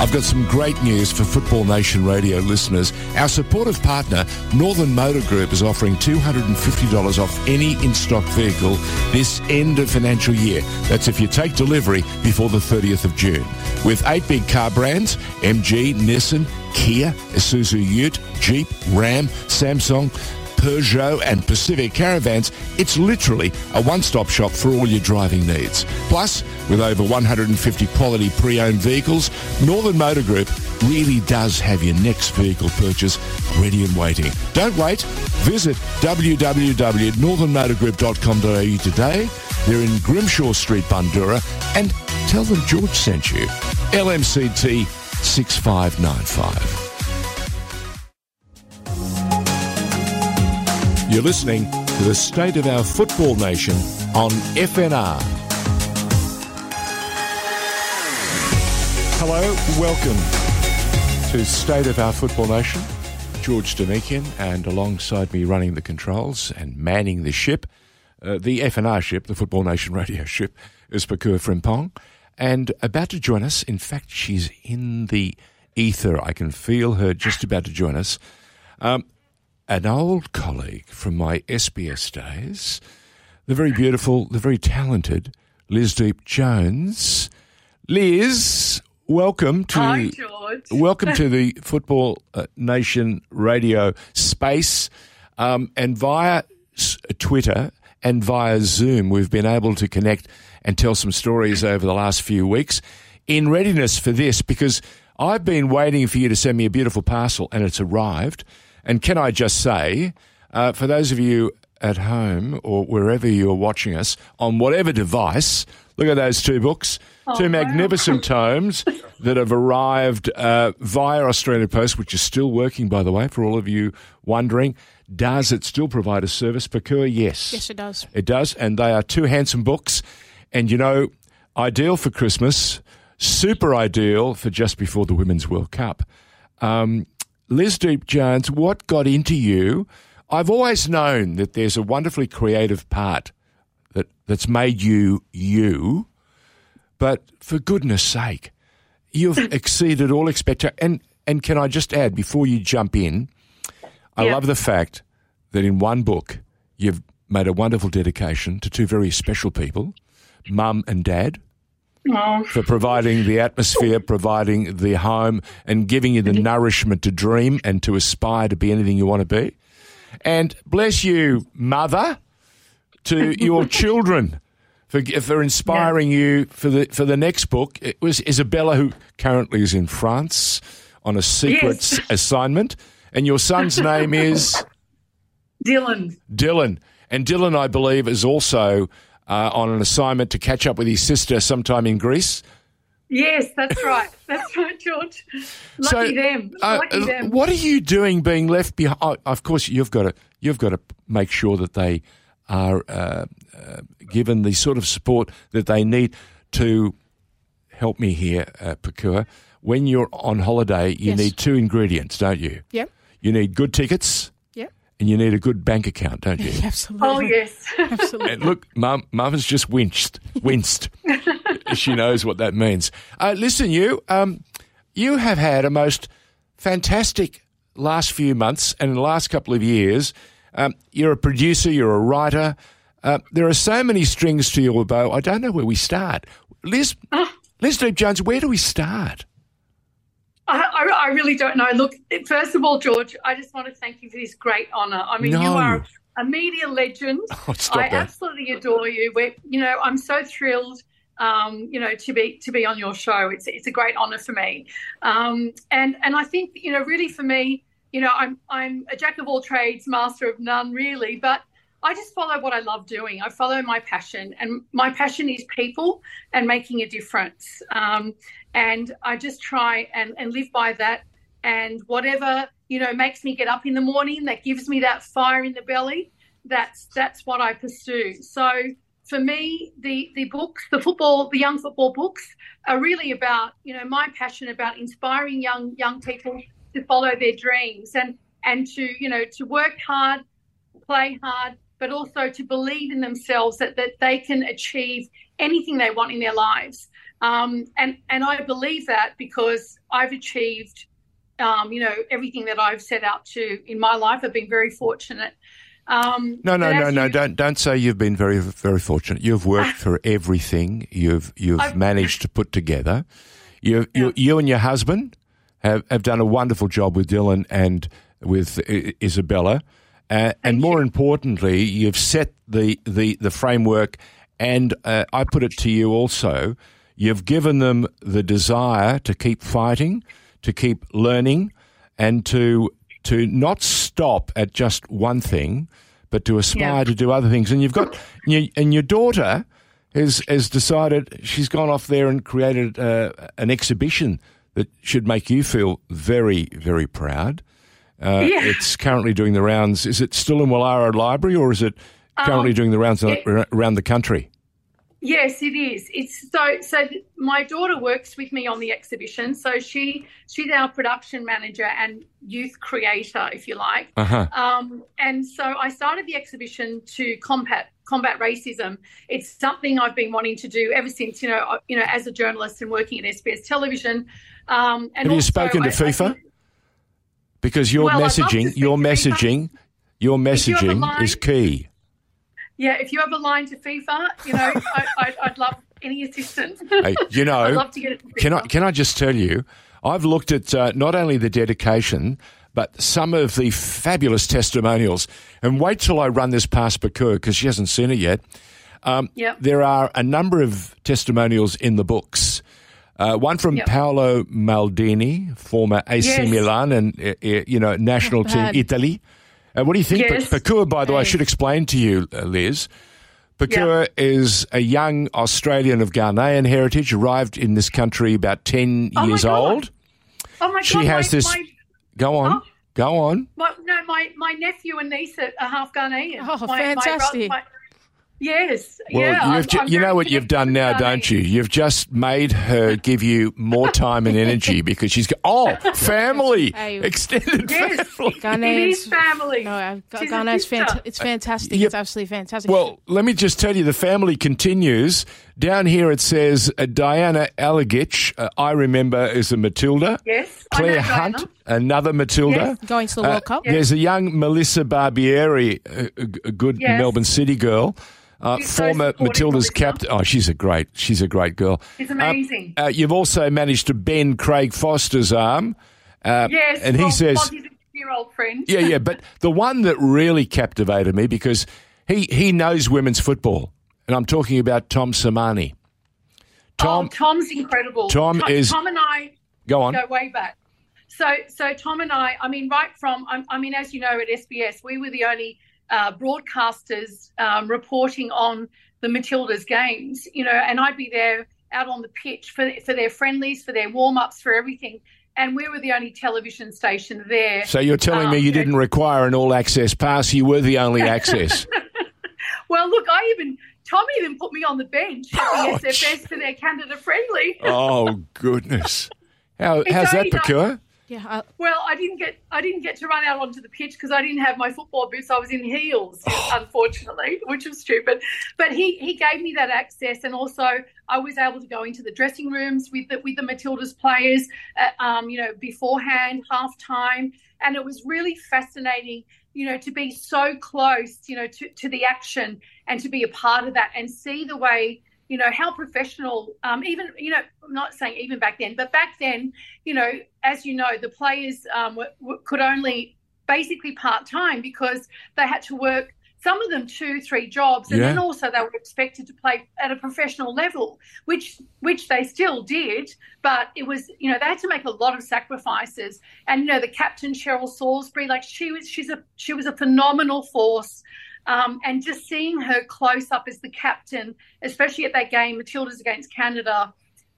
I've got some great news for Football Nation Radio listeners. Our supportive partner, Northern Motor Group, is offering $250 off any in stock vehicle this end of financial year. That's if you take delivery before the 30th of June. With eight big car brands MG, Nissan, Kia, Isuzu Ute, Jeep, Ram, Samsung, Peugeot, and Pacific Caravans, it's literally a one stop shop for all your driving needs. Plus, with over 150 quality pre owned vehicles, Northern Motor Group really does have your next vehicle purchase ready and waiting. Don't wait. Visit www.northernmotorgroup.com.au today. They're in Grimshaw Street, Bundoora, and tell them George sent you. LMCT 6595. You're listening to the State of Our Football Nation on FNR. Hello, welcome to State of Our Football Nation. George Donikian, and alongside me running the controls and manning the ship, uh, the FNR ship, the Football Nation radio ship, is Pokuah Frimpong. And about to join us, in fact, she's in the ether. I can feel her just about to join us. Um, an old colleague from my SBS days, the very beautiful, the very talented Liz Deep Jones. Liz, welcome to Hi, George. welcome to the Football uh, Nation radio space, um, and via Twitter and via Zoom, we've been able to connect and tell some stories over the last few weeks in readiness for this because I've been waiting for you to send me a beautiful parcel and it's arrived. And can I just say, uh, for those of you at home or wherever you are watching us on whatever device, look at those two books, two wow. magnificent tomes that have arrived uh, via Australia Post, which is still working, by the way, for all of you wondering. Does it still provide a service? Pokuah, yes. Yes, it does. It does, and they are two handsome books. And you know, ideal for Christmas, super ideal for just before the Women's World Cup. Um, Liz Deep Jones, what got into you? I've always known that there's a wonderfully creative part that, that's made you you, but for goodness sake, you've exceeded all expectation. And, and can I just add, before you jump in, I Yeah. love the fact that in one book you've made a wonderful dedication to two very special people, mum and dad, Oh, for providing the atmosphere, providing the home, and giving you the nourishment to dream and to aspire to be anything you want to be. And bless you, mother, to your children for for inspiring you for the for the next book. It was Isabella, who currently is in France on a secret Yes. assignment, and your son's name is. Dylan. Dylan. And Dylan, I believe, is also uh, on an assignment to catch up with his sister sometime in Greece. Yes, that's right. That's right, George. Lucky them. uh, Lucky them. What are you doing being left behind? Oh, of course, you've got to you've got to make sure that they are uh, uh, given the sort of support that they need to help me here, uh, Pokuah. When you're on holiday, you Yes. need two ingredients, don't you? Yep. You need good tickets Yep. And you need a good bank account, don't you? Absolutely. Oh, yes. Absolutely. And look, mum, mum has just winced, winced. she knows what that means. Uh, listen, you, um, you have had a most fantastic last few months and the last couple of years. Um, you're a producer, you're a writer. Uh, there are so many strings to your bow. I don't know where we start. Liz, Liz Deep Jones, where do we start? I, I, really don't know. Look, first of all, George, I just want to thank you for this great honour. I mean, you are a media legend. Oh, I that. absolutely adore you. We're, you know, I'm so thrilled. Um, you know, to be to be on your show, it's it's a great honour for me, um, and and I think you know, really for me, you know, I'm I'm a jack of all trades, master of none, really. But I just follow what I love doing. I follow my passion, and my passion is people and making a difference. Um, and I just try and, and live by that. And whatever you know makes me get up in the morning, that gives me that fire in the belly. That's that's what I pursue. So for me, the the books, the football, the young football books, are really about you know my passion about inspiring young young people to follow their dreams and and to you know to work hard, play hard, but also to believe in themselves that that they can achieve anything they want in their lives. Um, and and I believe that because I've achieved, um, you know, everything that I've set out to in my life. I've been very fortunate. Um, no, no, no, no! You, don't don't say you've been very very fortunate. You've worked for everything you've you've I've, managed to put together. You yeah. you you and your husband have have done a wonderful job with Dylan and with Isabella, uh, and more you. importantly, you've set the the the framework. And uh, I put it to you also You've given them the desire to keep fighting, to keep learning, and to to not stop at just one thing, but to aspire yeah. to do other things. And you've got and your daughter has has decided she's gone off there and created uh, an exhibition that should make you feel very very proud. Uh, yeah. It's currently doing the rounds. Is it still in Wallara Library or is it currently um, doing the rounds it, around the country? Yes, it is. It's so so. My daughter works with me on the exhibition, so she she's our production manager and youth creator, if you like. Uh-huh. Um, and so I started the exhibition to combat combat racism. It's something I've been wanting to do ever since you know you know as a journalist and working at SBS Television. Um, and Have you spoken to I, FIFA? I think, because your well, messaging, your messaging, your messaging is key yeah, if you have a line to FIFA, you know, I, would love any assistance. Hey, you know, I'd love to get it. can I can I just tell you, I've looked at uh, not only the dedication. But some of the fabulous testimonials, and wait till I run this past Pokuah because she hasn't seen it yet. Um, yep. There are a number of testimonials in the books. Uh, one from yep. Paolo Maldini, former AC yes. Milan and uh, uh you know national team Italy. Uh, what do you think? Yes. Pokuah, by the way, I should explain to you, uh, Liz. Pokuah yep. is a young Australian of Ghanaian heritage, arrived in this country about 10 oh years old. Oh my she God. She has my, this. My, go on. Oh, go on. My, no, my, my nephew and niece are half Ghanaian. Oh, fantastic. Yes. Well, yeah, I'm, ju- I'm you know what you've done now, don't you? You've just made her give you more time and energy because she's got, oh, family, hey, extended yes, family. Ghanaians, it is family. No, Ghana's fant- it's fantastic. Yep. It's absolutely fantastic. Well, let me just tell you, the family continues. Down here it says uh, Diana Alagich, uh, I remember as a Matilda. Yes. Clare Hunt, another Matilda. Yes. Going to the World uh, Cup. Yes. There's a young Melissa Barbieri, a, a good yes. Melbourne City girl. Uh, former so Matilda's captain. Oh, she's a great, she's a great girl. She's amazing. Uh, uh, you've also managed to bend Craig Foster's arm. Uh, yes, and he says, year old friend. yeah, yeah. But the one that really captivated me because he he knows women's football, and I'm talking about Tom Sermanni. Tom, oh, Tom's incredible. Tom, Tom is. Tom and I go on. Go way back. So, so Tom and I, I mean, right from, I mean, as you know, at SBS, we were the only uh, broadcasters um, reporting on the Matildas games, you know, and I'd be there out on the pitch for, for their friendlies, for their warm ups, for everything. And we were the only television station there. So you're telling um, me you didn't require an all access pass, you were the only access. well, look, I even, Tommy even put me on the bench at the oh, SFS for their Canada friendly. oh, goodness. How, how's that, Pokuah? Yeah. I, well, I didn't get I didn't get to run out onto the pitch because I didn't have my football boots. I was in heels, oh. unfortunately, which was stupid. But he he gave me that access, and also I was able to go into the dressing rooms with the with the Matildas players, uh, um, you know, beforehand, half time, and it was really fascinating. You know, to be so close, you know, to, to the action and to be a part of that and see the way you know how professional um, even you know i'm not saying even back then but back then you know as you know the players um, w- w- could only basically part-time because they had to work some of them two three jobs and yeah. then also they were expected to play at a professional level which which they still did but it was you know they had to make a lot of sacrifices and you know the captain cheryl salisbury like she was she's a she was a phenomenal force um, and just seeing her close up as the captain, especially at that game, Matilda's against Canada,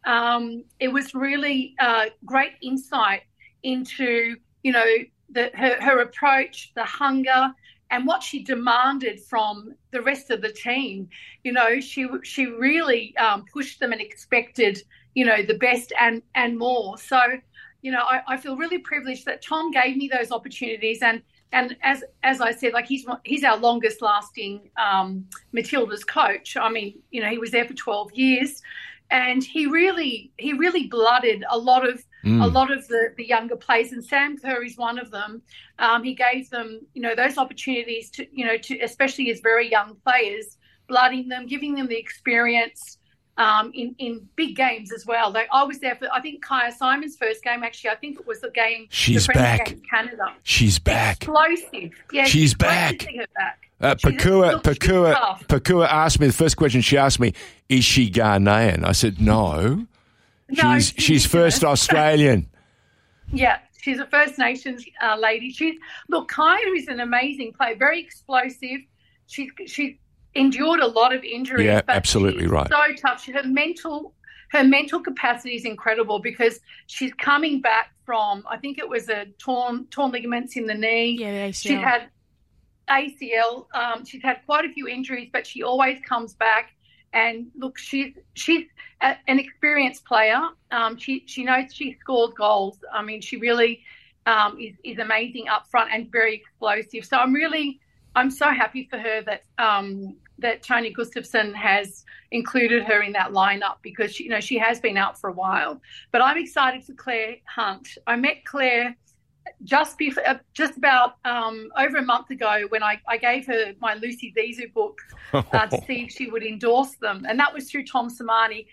um, it was really uh, great insight into, you know, the, her, her approach, the hunger, and what she demanded from the rest of the team. You know, she she really um, pushed them and expected, you know, the best and and more. So, you know, I, I feel really privileged that Tom gave me those opportunities and and as as I said, like he's he's our longest lasting um, Matilda's coach. I mean, you know, he was there for twelve years, and he really he really blooded a lot of mm. a lot of the the younger players, and Sam Kerr is one of them. Um, he gave them you know those opportunities to you know to especially as very young players, blooding them, giving them the experience. Um, in in big games as well. Like I was there for I think Kyah Simon's first game. Actually, I think it was the game. She's the back. Canada. She's back. Explosive. Yeah, she's back. Uh, Pokuah, Pokuah, Pokuah asked me the first question she asked me, "Is she Ghanaian?" I said, "No, no she's she's first Australian." yeah, she's a First Nations uh, lady. She's look, Kyah is an amazing player, very explosive. She's she's endured a lot of injuries. Yeah, absolutely right. So tough. Her mental her mental capacity is incredible because she's coming back from I think it was a torn torn ligaments in the knee. Yeah, she had ACL. Um, she's had quite a few injuries, but she always comes back. And look, she's she's a, an experienced player. Um, she she knows she scores goals. I mean, she really um, is is amazing up front and very explosive. So I'm really I'm so happy for her that um, that Tony Gustavsson has included her in that lineup because she, you know she has been out for a while. But I'm excited for Clare Hunt. I met Clare just before, uh, just about um, over a month ago when I, I gave her my Lucy Zeezou books uh, to see if she would endorse them, and that was through Tom Sermanni.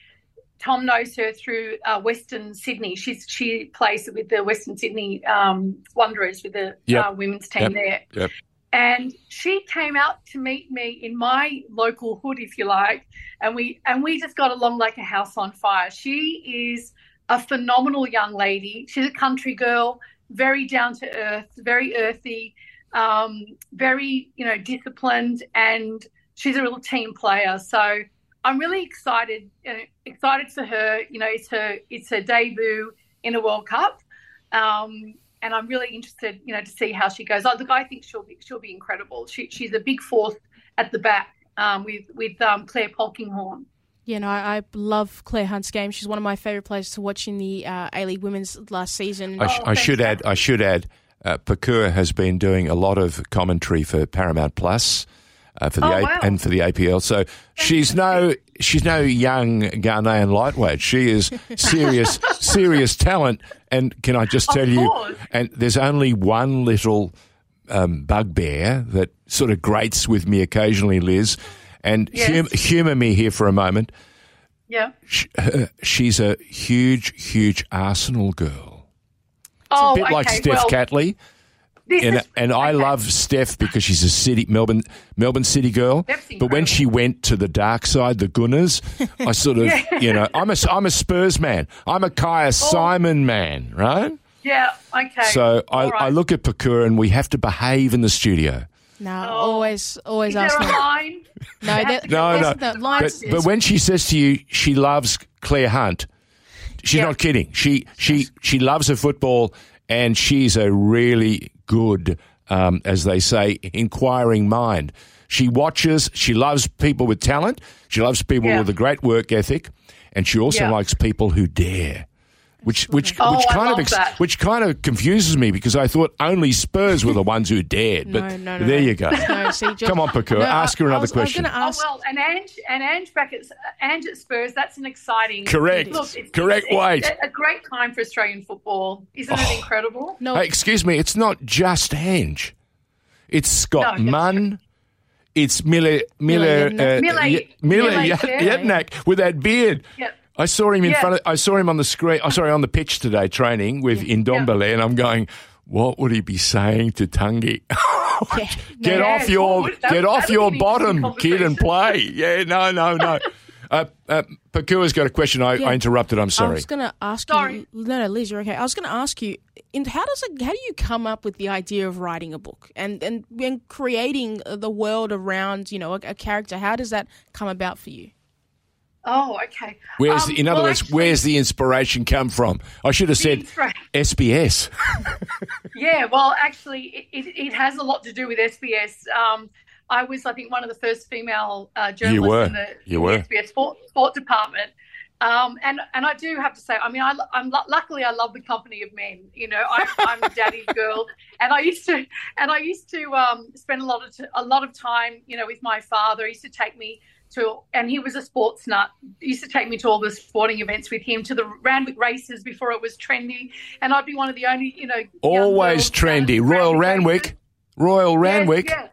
Tom knows her through uh, Western Sydney. She's she plays with the Western Sydney um, Wanderers with the yep. uh, women's team yep. there. Yep. And she came out to meet me in my local hood, if you like, and we and we just got along like a house on fire. She is a phenomenal young lady. She's a country girl very down to earth, very earthy, um, very you know disciplined, and she's a real team player. So I'm really excited, uh, excited for her. You know, it's her it's her debut in a World Cup, um, and I'm really interested, you know, to see how she goes. Oh, look, I think she'll be she'll be incredible. She, she's a big force at the back um, with with um, Clare Polkinghorne. Yeah, no, I, I, love Clare Hunt's game. She's one of my favourite players to watch in the uh, A League Women's last season. I, sh- oh, I should add. I should add. Uh, Pokuah has been doing a lot of commentary for Paramount Plus. Uh, for the oh, A- wow. and for the APL, so she's no she's no young Ghanaian lightweight. She is serious serious talent. And can I just tell you? And there's only one little um, bugbear that sort of grates with me occasionally, Liz, and yes. hum- humor me here for a moment. Yeah. She, uh, she's a huge, huge Arsenal girl. It's oh, a bit okay. like Steph well, Catley. And, is, and I love Steph because she's a city Melbourne Melbourne City girl. But when she went to the dark side, the Gunners, I sort of yeah. you know I'm a I'm a Spurs man. I'm a Kyah oh. Simon man, right? Yeah. Okay. So I, right. I look at Pokuah and we have to behave in the studio. No, oh. always, always Is ask there a line? No, that, no, no. The line but, but, when she says to you she loves Clare Hunt, she's not kidding. She she she loves her football, and she's a really good, um, as they say, inquiring mind. She watches. She loves people with talent. She loves people yeah. with a great work ethic, and she also yeah. likes people who dare which which oh, which kind of ex- which kind of confuses me because I thought only Spurs were the ones who dared. But no, no, no, there you go. No, see, just, Come on, Pokuah, ask her another was, question. Ask... Oh well, and Ange and Ange back at Ange at Spurs. That's an exciting. Correct. Look, it's, Correct. It's, Wait. It's a great time for Australian football, isn't oh. it incredible? No, hey, excuse me. It's not just Ange. It's Scott no, Munn. It's Mile Mile Mile, uh, Mile, Mile Jedinak with that beard. Yep. I saw him in yeah. front of, I saw him on the screen. Oh, sorry, on the pitch today training with yeah. Ndombele, yeah. and I'm going, what would he be saying to Tanguy? yeah. get no, off your that, get off your bottom, kid, and play. Yeah, no, no, no. Uh, uh, Pokuah's got a question. I, Yeah. I interrupted. I'm sorry. I was going to ask Sorry. you. No, no, Liz, you're okay. I was going to ask you. In, how does it, how do you come up with the idea of writing a book and and, and creating the world around you know a, a character? How does that come about for you? Oh, okay. Where's Um, the, in other well, words, actually, where's the inspiration come from? I should have said SBS. Yeah, well, actually, it, it, it has a lot to do with SBS. Um, I was, I think, one of the first female uh, journalists were. in the, You were. the SBS sport, sport department. Um, and and I do have to say, I mean, I, I'm luckily I love the company of men. You know, I, I'm a daddy's girl, and I used to and I used to um, spend a lot of t- a lot of time, you know, with my father. He used to take me to, and he was a sports nut. He used to take me to all the sporting events with him, to the Randwick races before it was trendy, and I'd be one of the only, you know, always trendy. Royal Randwick. Royal Randwick. Yes,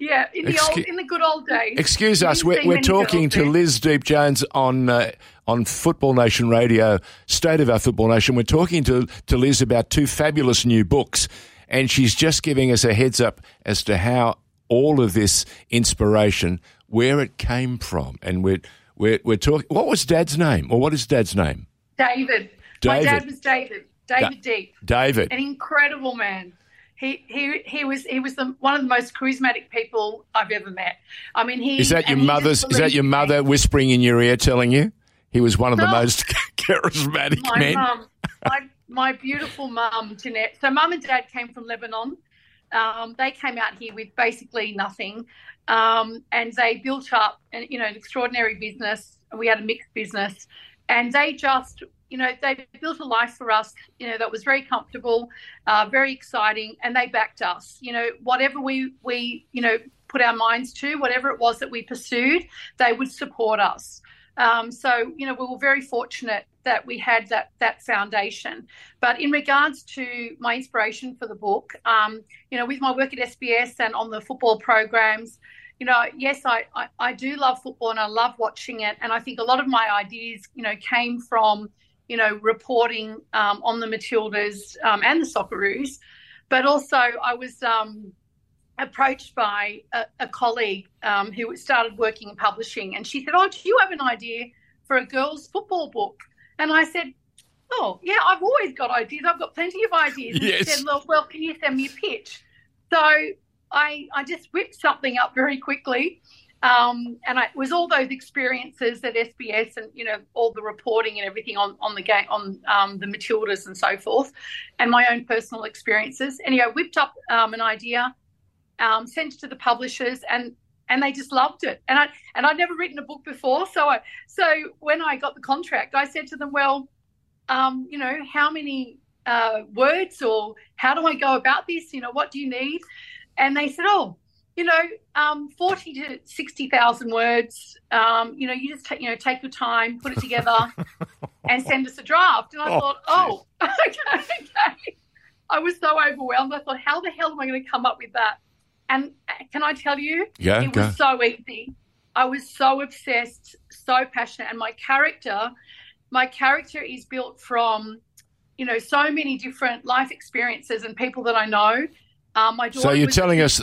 yeah, in the old, in the good old days. Excuse us, we're, we're talking to Liz Deep Jones on uh, on Football Nation Radio, State of Our Football Nation. We're talking to to Liz about two fabulous new books, and she's just giving us a heads up as to how all of this inspiration, where it came from, and we're we're, we're talking. What was Dad's name, or what is Dad's name? David. David. My dad was David. David da- Deep. David. An incredible man he he he was he was the, one of the most charismatic people I've ever met. I mean, he is that your mother's is that your mother whispering in your ear telling you he was one of the most charismatic my men? Mum, my my beautiful mum Jeanette. So mum and dad came from Lebanon. Um, they came out here with basically nothing, um, and they built up an, you know an extraordinary business. We had a mixed business, and they just you know, they built a life for us, you know, that was very comfortable, uh, very exciting, and they backed us. You know, whatever we we you know put our minds to, whatever it was that we pursued, they would support us. Um, so you know, we were very fortunate that we had that that foundation. But in regards to my inspiration for the book, um, you know, with my work at SBS and on the football programs, you know, yes, I, I, I, do love football and I love watching it. And I think a lot of my ideas, you know, came from you know, reporting um, on the Matildas um, and the Socceroos. But also, I was um, approached by a, a colleague um, who started working in publishing, and she said, "Oh, do you have an idea for a girls' football book?" And I said, "Oh, yeah, I've always got ideas. I've got plenty of ideas." And yes. she said, "Well, well, can you send me a pitch?" So I I just whipped something up very quickly um, and I, it was all those experiences at SBS and you know all the reporting and everything on on the game on um, the Matildas and so forth, and my own personal experiences. Anyway, whipped up um, an idea, um, sent it to the publishers, and and they just loved it. And I and I'd never written a book before, so I so when I got the contract, I said to them, well, um, you know, how many uh, words or how do I go about this? You know, what do you need? And they said, oh you know, um, forty to sixty thousand words. Um, you know, you just take you know take your time, put it together, and send us a draft. And I oh, thought, oh, okay, okay. I was so overwhelmed. I thought, how the hell am I going to come up with that? And uh, can I tell you, yeah, it go. was so easy. I was so obsessed, so passionate, and my character, my character is built from, you know, so many different life experiences and people that I know uh, my so you're telling us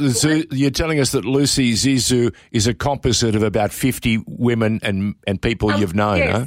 you're telling us that Lucy Zeezou is a composite of about 50 women and and people um, you've known, yes. huh?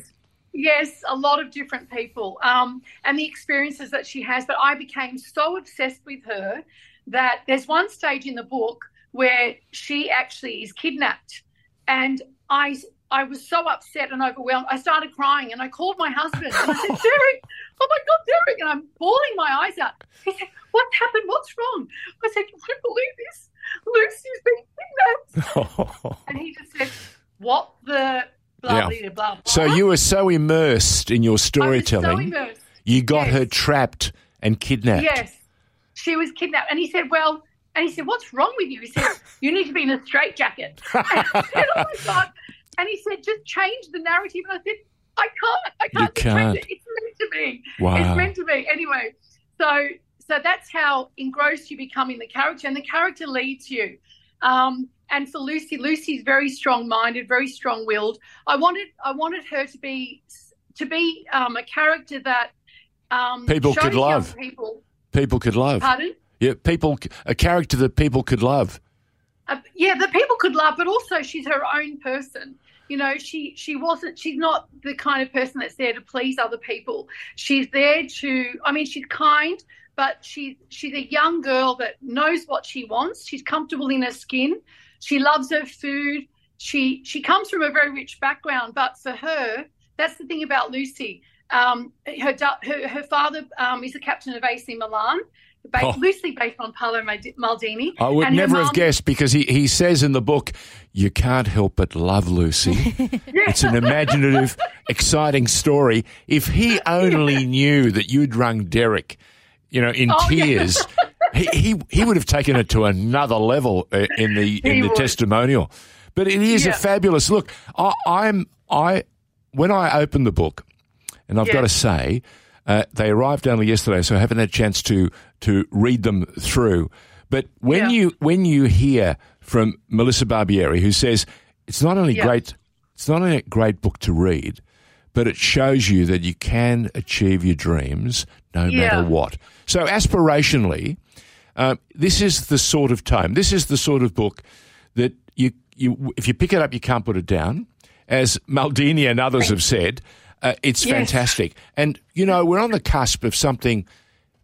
Yes, a lot of different people, um, and the experiences that she has. But I became so obsessed with her that there's one stage in the book where she actually is kidnapped, and I I was so upset and overwhelmed. I started crying and I called my husband and I said, Derek, oh my God, Derek. And I'm bawling my eyes out. He said, What's happened? What's wrong? I said, You won't believe this. Lucy's been kidnapped. and he just said, What the blah, yeah. blah, blah, blah. So you were so immersed in your storytelling. So you got yes. her trapped and kidnapped. Yes. She was kidnapped. And he said, Well, and he said, What's wrong with you? He said, You need to be in a straitjacket. and, oh my God. And he said, just change the narrative. And I said, I can't. I can't. You can't. It. It's meant to be. Wow. It's meant to be. Anyway, so so that's how engrossed you become in the character, and the character leads you. Um, and for Lucy, Lucy's very strong-minded, very strong-willed. I wanted I wanted her to be to be um, a character that um, people could love. People. People could love. Pardon? Yeah, people. A character that people could love. Uh, yeah, that people could love, but also she's her own person you know she she wasn't she's not the kind of person that's there to please other people she's there to i mean she's kind but she's she's a young girl that knows what she wants she's comfortable in her skin she loves her food she she comes from a very rich background but for her that's the thing about lucy um, her, her her father um, is the captain of AC Milan based, oh. loosely based on Paolo Maldini. I would never mom, have guessed because he, he says in the book, you can't help but love Lucy. it's an imaginative, exciting story. If he only knew that you'd rung Derek, you know, in oh, tears, yeah. he, he he would have taken it to another level uh, in the in he the would. testimonial. But it is Yeah. a fabulous look. I, I'm I when I opened the book, and I've Yeah. got to say, uh, they arrived only yesterday, so I haven't had a chance to to read them through. But when Yeah. you when you hear from Melissa Barbieri, who says it's not only Yeah. great, it's not only a great book to read, but it shows you that you can achieve your dreams no Yeah. matter what. So aspirationally, uh, this is the sort of tome. This is the sort of book that you you if you pick it up, you can't put it down. As Maldini and others have said, uh, it's Yes. fantastic. And you know we're on the cusp of something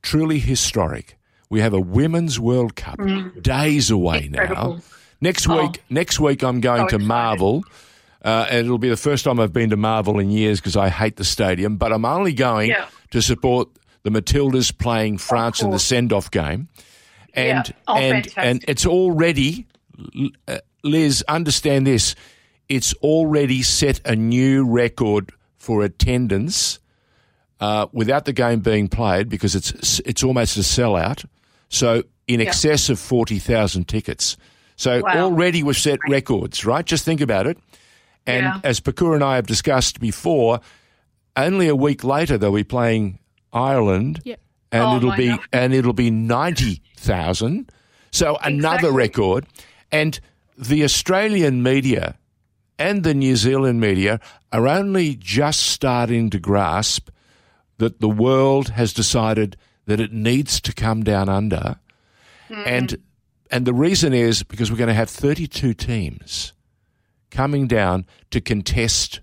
truly historic. We have a women's World Cup days away now. Mm. Incredible. Next Oh. week, next week I'm going So to excited. Marvel. Uh, and it'll be the first time I've been to Marvel in years because I hate the stadium. But I'm only going Yeah. to support the Matildas playing France in the send-off game, and Yeah. Oh, and fantastic. and it's already, uh, Liz. Understand this: it's already set a new record for attendance uh, without the game being played because it's it's almost a sellout. So in excess of forty thousand tickets. So Wow. already we've set records, right? Just think about it. And Yeah. as Pokuah and I have discussed before, only a week later they'll be playing Ireland, Yep. and Oh, it'll be God. and it'll be ninety thousand. So another record, and the Australian media and the New Zealand media are only just starting to grasp that the world has decided that it needs to come down under, hmm. and and the reason is because we're going to have thirty two teams coming down to contest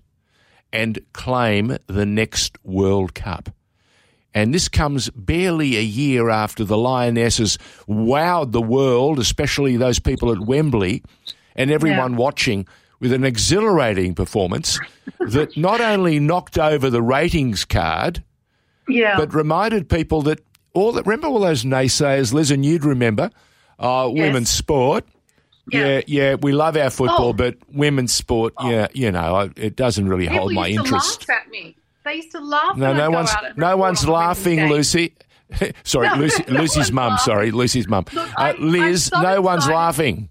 and claim the next World Cup. And this comes barely a year after the Lionesses wowed the world, especially those people at Wembley and everyone watching, with an exhilarating performance that not only knocked over the ratings card, Yeah. but reminded people that all that remember all those naysayers, Liz, and you'd remember, uh, women's sport. Yeah. Yeah. yeah, we love our football, Oh. but women's sport, yeah, you know, I- it doesn't really People hold my used interest. to laugh at me. They used to laugh. No, no one's no one's on laughing. Lucy. sorry, No, Lucy, no Lucy's mum. Sorry, Lucy's mum. Uh, I'm- I'm Liz, so no one's laughing.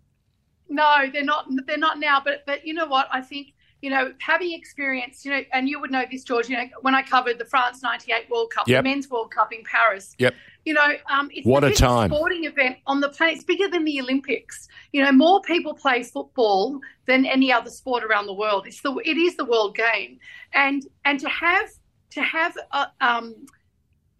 No, they're not. They're not now. But but you know what? I think you know having experience. You know, and you would know this, George. You know, when I covered the France '98 World Cup, Yep. the Men's World Cup in Paris. Yep. You know, um, it's What the a biggest time. sporting event on the planet. It's bigger than the Olympics. You know, more people play football than any other sport around the world. It's the it is the world game, and and to have to have uh, um,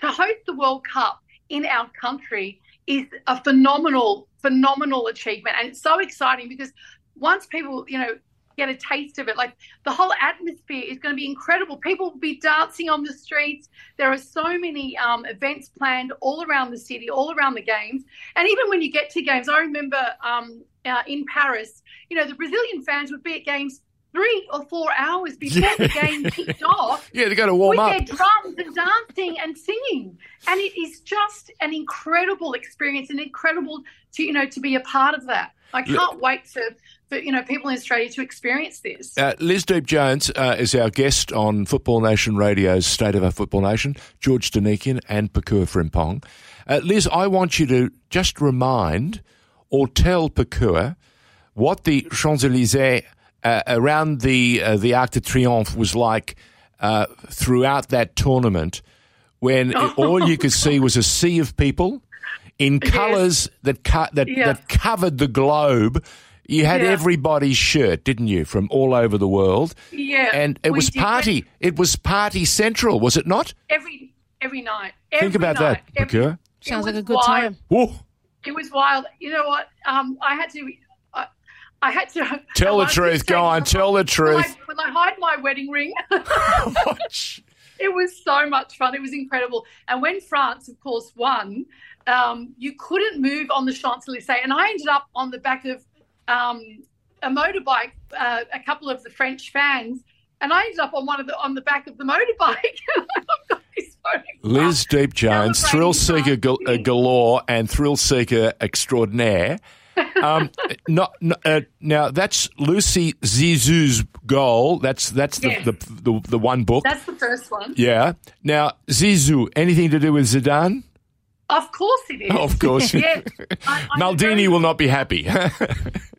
to host the World Cup in our country is a phenomenal, phenomenal achievement. And it's so exciting because once people, you know, get a taste of it, like the whole atmosphere is going to be incredible. People will be dancing on the streets. There are so many um, events planned all around the city, all around the games. And even when you get to games, I remember um, uh, in Paris, you know, the Brazilian fans would be at games three or four hours before the game kicked off Yeah, they got to warm with up. their drums and dancing and singing and it is just an incredible experience and incredible to you know to be a part of that i can't wait for for you know people in australia to experience this Uh, Liz Deep Jones uh, is our guest on Football Nation Radio's State of Our Football Nation, George Donikian and Pokuah Frimpong. Uh, Liz, I want you to just remind or tell Pokuah what the Champs Elysees uh, around the uh, the Arc de Triomphe was like uh, throughout that tournament, when all you could see was a sea of people in colours that co- that Yeah. that covered the globe. You had Yeah. everybody's shirt, didn't you, from all over the world? yeah And it we was did party. It was party central, was it not? every every night Think about night. that, Every- Sounds like a good wild. time. Whoa. it was wild you know what um i had to I, had to Tell the truth. Go on, tell the I, truth. will I hide my wedding ring It was so much fun. It was incredible. And when France, of course, won, um, you couldn't move on the Champs Elysees. And I ended up on the back of um, a motorbike, uh, a couple of the French fans, and I ended up on one of the on the back of the motorbike. I've got this photograph. Liz Deep Jones, thrill seeker gal- galore and thrill seeker extraordinaire. Um, not, n- uh, now that's Lucy Zeezou's goal. That's that's the, Yes. the, the the one book. That's the first one. yeah. Now Zizou, anything to do with Zidane? Of course it is. of course. yes. I, Maldini will not be happy.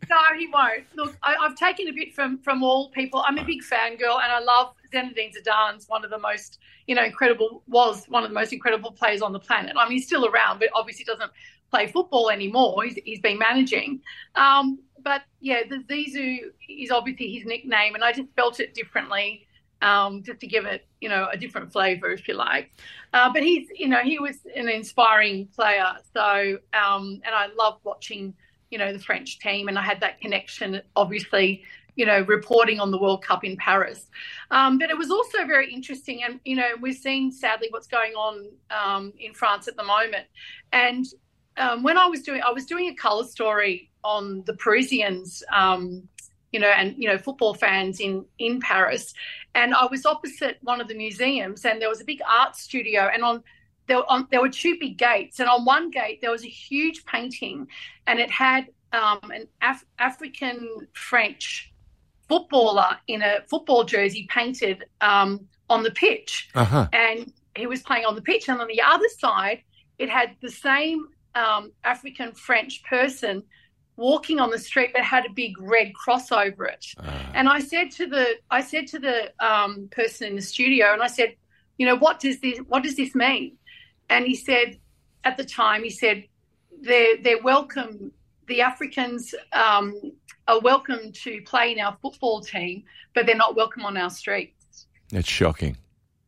No, he won't. Look, I, I've taken a bit from from all people. I'm a big fangirl, and I love Zinedine Zidane's one of the most, you know, incredible was one of the most incredible players on the planet. I mean, he's still around, but obviously doesn't play football anymore. He's, he's been managing. Um, but yeah, the Zizou is obviously his nickname, and I just spelt it differently. Um, just to give it, you know, a different flavour, if you like. Uh, but he's, you know, he was an inspiring player. So, um, and I love watching, you know, the French team, and I had that connection, obviously, you know, reporting on the World Cup in Paris. Um, but it was also very interesting, and you know, we've seen sadly what's going on um, in France at the moment. And um, when I was doing, I was doing a colour story on the Parisians, um, you know, and you know, football fans in in Paris, and I was opposite one of the museums, and there was a big art studio, and on there, were- on, there were two big gates, and on one gate there was a huge painting, and it had um, an Af- African French footballer in a football jersey painted um, on the pitch, uh-huh. and he was playing on the pitch. And on the other side, it had the same um, African French person walking on the street, but had a big red cross over it. Ah. And I said to the I said to the um, person in the studio, and I said, you know, what does this what does this mean? And he said, at the time, he said, they're they're welcome. The Africans um, are welcome to play in our football team, but they're not welcome on our streets. That's shocking.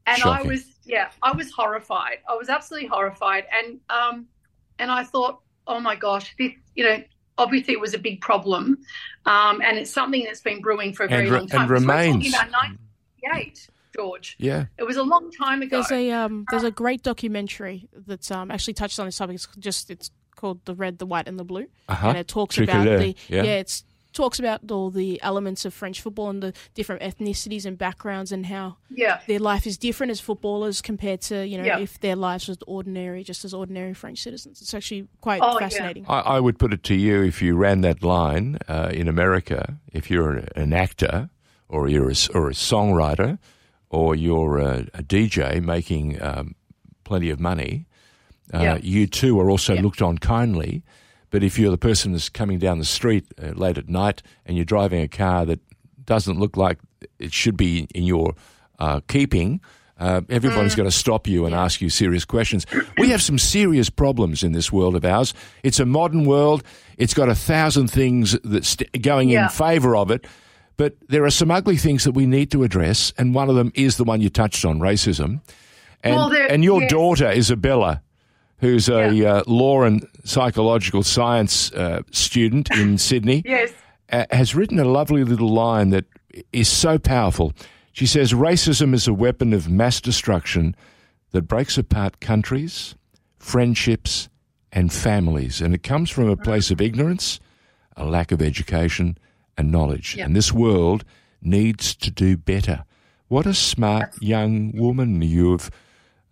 And Shocking. I was, yeah, I was horrified. I was absolutely horrified. And um, and I thought, oh my gosh, this, you know, obviously it was a big problem, um, and it's something that's been brewing for a very re- long time. and Because we're remains. talking about '98, George. Yeah. It was a long time ago. There's a um, there's a great documentary that's um, actually touched on this topic. It's just it's called The Red, the White, and the Blue, Uh-huh. and it talks Tricolore, about the yeah. it's talks about all the elements of French football and the different ethnicities and backgrounds and how yeah, their life is different as footballers compared to you know Yeah. if their lives was ordinary, just as ordinary French citizens. It's actually quite Oh, yeah. fascinating. I, I would put it to you if you ran that line uh, in America, if you're an, an actor or you're a, s- or a songwriter or you're a, a DJ making um, plenty of money, uh, Yeah. you too are also Yeah. looked on kindly. But if you're the person that's coming down the street uh, late at night and you're driving a car that doesn't look like it should be in your uh, keeping, uh, everybody's Mm. going to stop you and ask you serious questions. We have some serious problems in this world of ours. It's a modern world. It's got a thousand things that's st- going Yeah. in favour of it. But there are some ugly things that we need to address, and one of them is the one you touched on, racism. And, Well, there- and your yes. daughter, Isabella, who's a uh, law and psychological science uh, student in Sydney, yes, uh, has written a lovely little line that is so powerful. She says, Racism is a weapon of mass destruction that breaks apart countries, friendships, and families. And it comes from a place of ignorance, a lack of education, and knowledge. Yeah. And this world needs to do better. What a smart young woman you've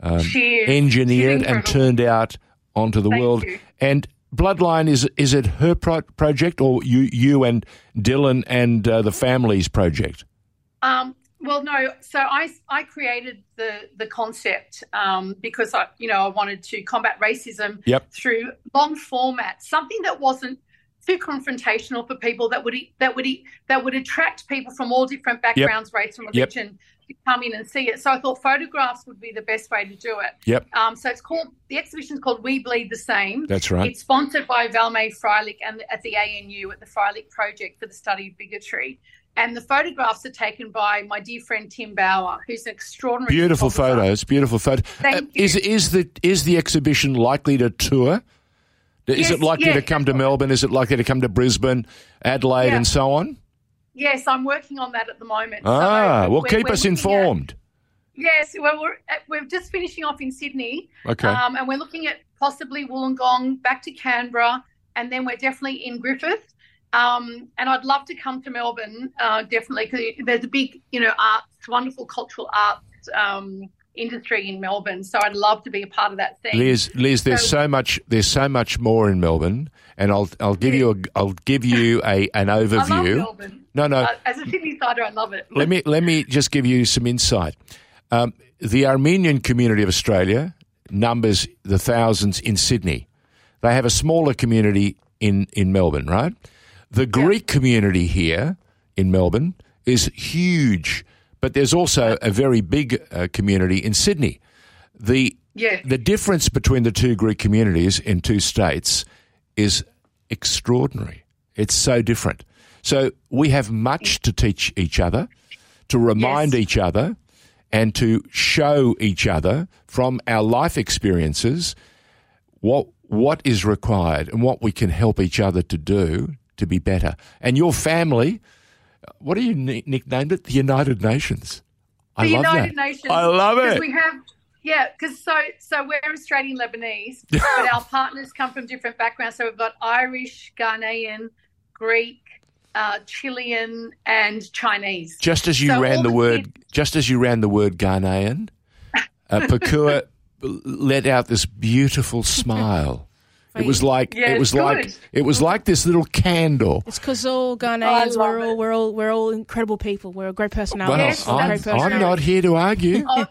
um, engineered and turned out onto the Thank world. you. And Bloodline is is it her pro- project or you you and Dylan and uh, the family's project? Um, well, no. So I I created the the concept um, because I you know I wanted to combat racism Yep. through long format, something that wasn't too confrontational for people that would that would that would attract people from all different backgrounds, race, and Yep. To come in and see it. So I thought photographs would be the best way to do it. Yep. Um, so it's called the exhibition is called We Bleed the Same. That's right. It's sponsored by Valme Freilich and at the ANU at the Freilich Project for the Study of Bigotry. And the photographs are taken by my dear friend Tim Bauer, who's an extraordinary Beautiful photographer. photos. Beautiful photo. Thank you. Is is the is the exhibition likely to tour? Is Yes, it likely to come to Melbourne? Is it likely to come to Brisbane, Adelaide, Yeah. and so on? Yes, I'm working on that at the moment. So Ah, well, we're- keep we're us looking at- informed. yes, well, we're we're just finishing off in Sydney, Okay. um, and we're looking at possibly Wollongong, back to Canberra, and then we're definitely in Griffith. Um, and I'd love to come to Melbourne, uh, definitely, because there's a big, you know, arts, wonderful cultural arts um, industry in Melbourne. So I'd love to be a part of that scene. Liz, Liz, there's So- so much. There's so much more in Melbourne, and I'll I'll give you a I'll give you a an I love overview. Melbourne. No, no. Uh, as a Sydney sider, I love it. let me let me just give you some insight. Um, the Armenian community of Australia numbers the thousands in Sydney. They have a smaller community in, in Melbourne, right? The Greek community here in Melbourne is huge, but there's also a very big uh, community in Sydney. The Yeah. the difference between the two Greek communities in two states is extraordinary. It's so different. So we have much to teach each other, to remind Yes. each other, and to show each other from our life experiences what what is required and what we can help each other to do to be better. And your family, what do you ni- nicknamed it? The United Nations. I the love United that. Nations. I love it. We have, yeah, because so so we're Australian Lebanese, but our partners come from different backgrounds. So we've got Irish, Ghanaian, Greek, uh, Chilean, and Chinese. Just as you So ran the the word, kids- just as you ran the word Ghanaian, uh, Pokuah let out this beautiful smile. It was like Yeah, it was like good. it was like this little candle. It's because all Ghanaians, love we're all, it. we're all, we're all incredible people. We're great Well, personalities. Yes, I'm, great that's I'm not here to argue. Oh,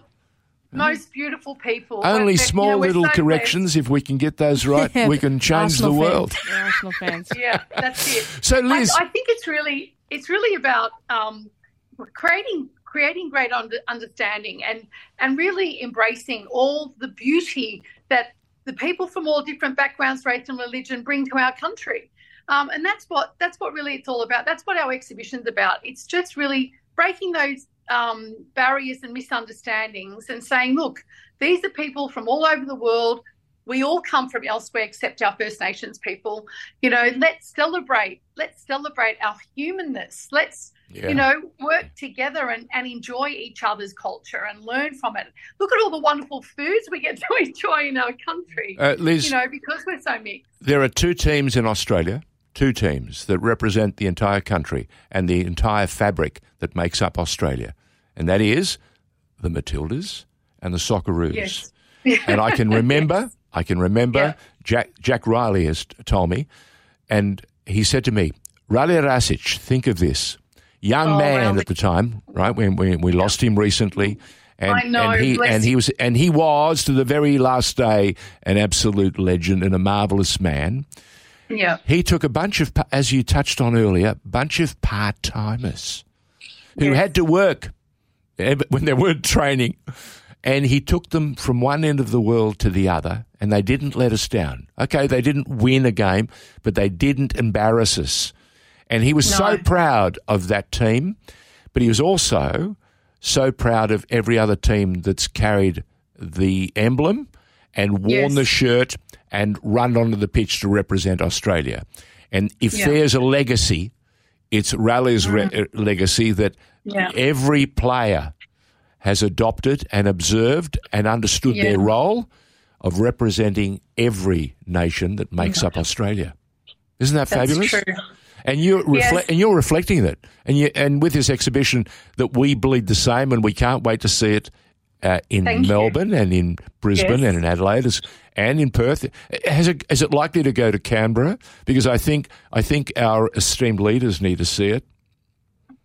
most beautiful people. Only But, you small know, little so blessed. corrections. If we can get those right, we can change Arsenal the world. We're Arsenal fans. Yeah, that's it. So, I, Liz, I think it's really it's really about um, creating creating great under, understanding and and really embracing all the beauty that the people from all different backgrounds, race, and religion bring to our country. Um, and that's what that's what really it's all about. That's what our exhibition's about. It's just really breaking those um, barriers and misunderstandings and saying, look, these are people from all over the world. We all come from elsewhere except our First Nations people. You know, let's celebrate. Let's celebrate our humanness. Let's Yeah. you know, work together and, and enjoy each other's culture and learn from it. Look at all the wonderful foods we get to enjoy in our country, uh, Liz, you know, because we're so mixed. there are two teams in Australia, two teams that represent the entire country and the entire fabric that makes up Australia, and that is the Matildas and the Socceroos. Yes. and I can remember, I can remember Yeah. Jack Jack Riley has told me, and he said to me, Rale Rasic, think of this, young Oh, man at the time, right when we, we lost him recently. And, I know, and he and he was and he was to the very last day an absolute legend and a marvelous man. Yeah. He took a bunch of, as you touched on earlier, bunch of part timers who Yes. had to work when they weren't training, and he took them from one end of the world to the other, and they didn't let us down. Okay, they didn't win a game, but they didn't embarrass us. And he was so proud of that team, but he was also so proud of every other team that's carried the emblem and worn Yes. the shirt and run onto the pitch to represent Australia. And if Yeah. there's a legacy, it's Rale's re- uh, legacy that Yeah. every player has adopted and observed and understood Yeah. their role of representing every nation that makes up Australia. Isn't that That's fabulous? true. And you're refle- Yes. and you're reflecting that, and you and with this exhibition that we bleed the same, and we can't wait to see it uh, in Thank you. Melbourne and in Brisbane Yes. and in Adelaide and in Perth. Has it is it likely to go to Canberra? Because I think I think our esteemed leaders need to see it.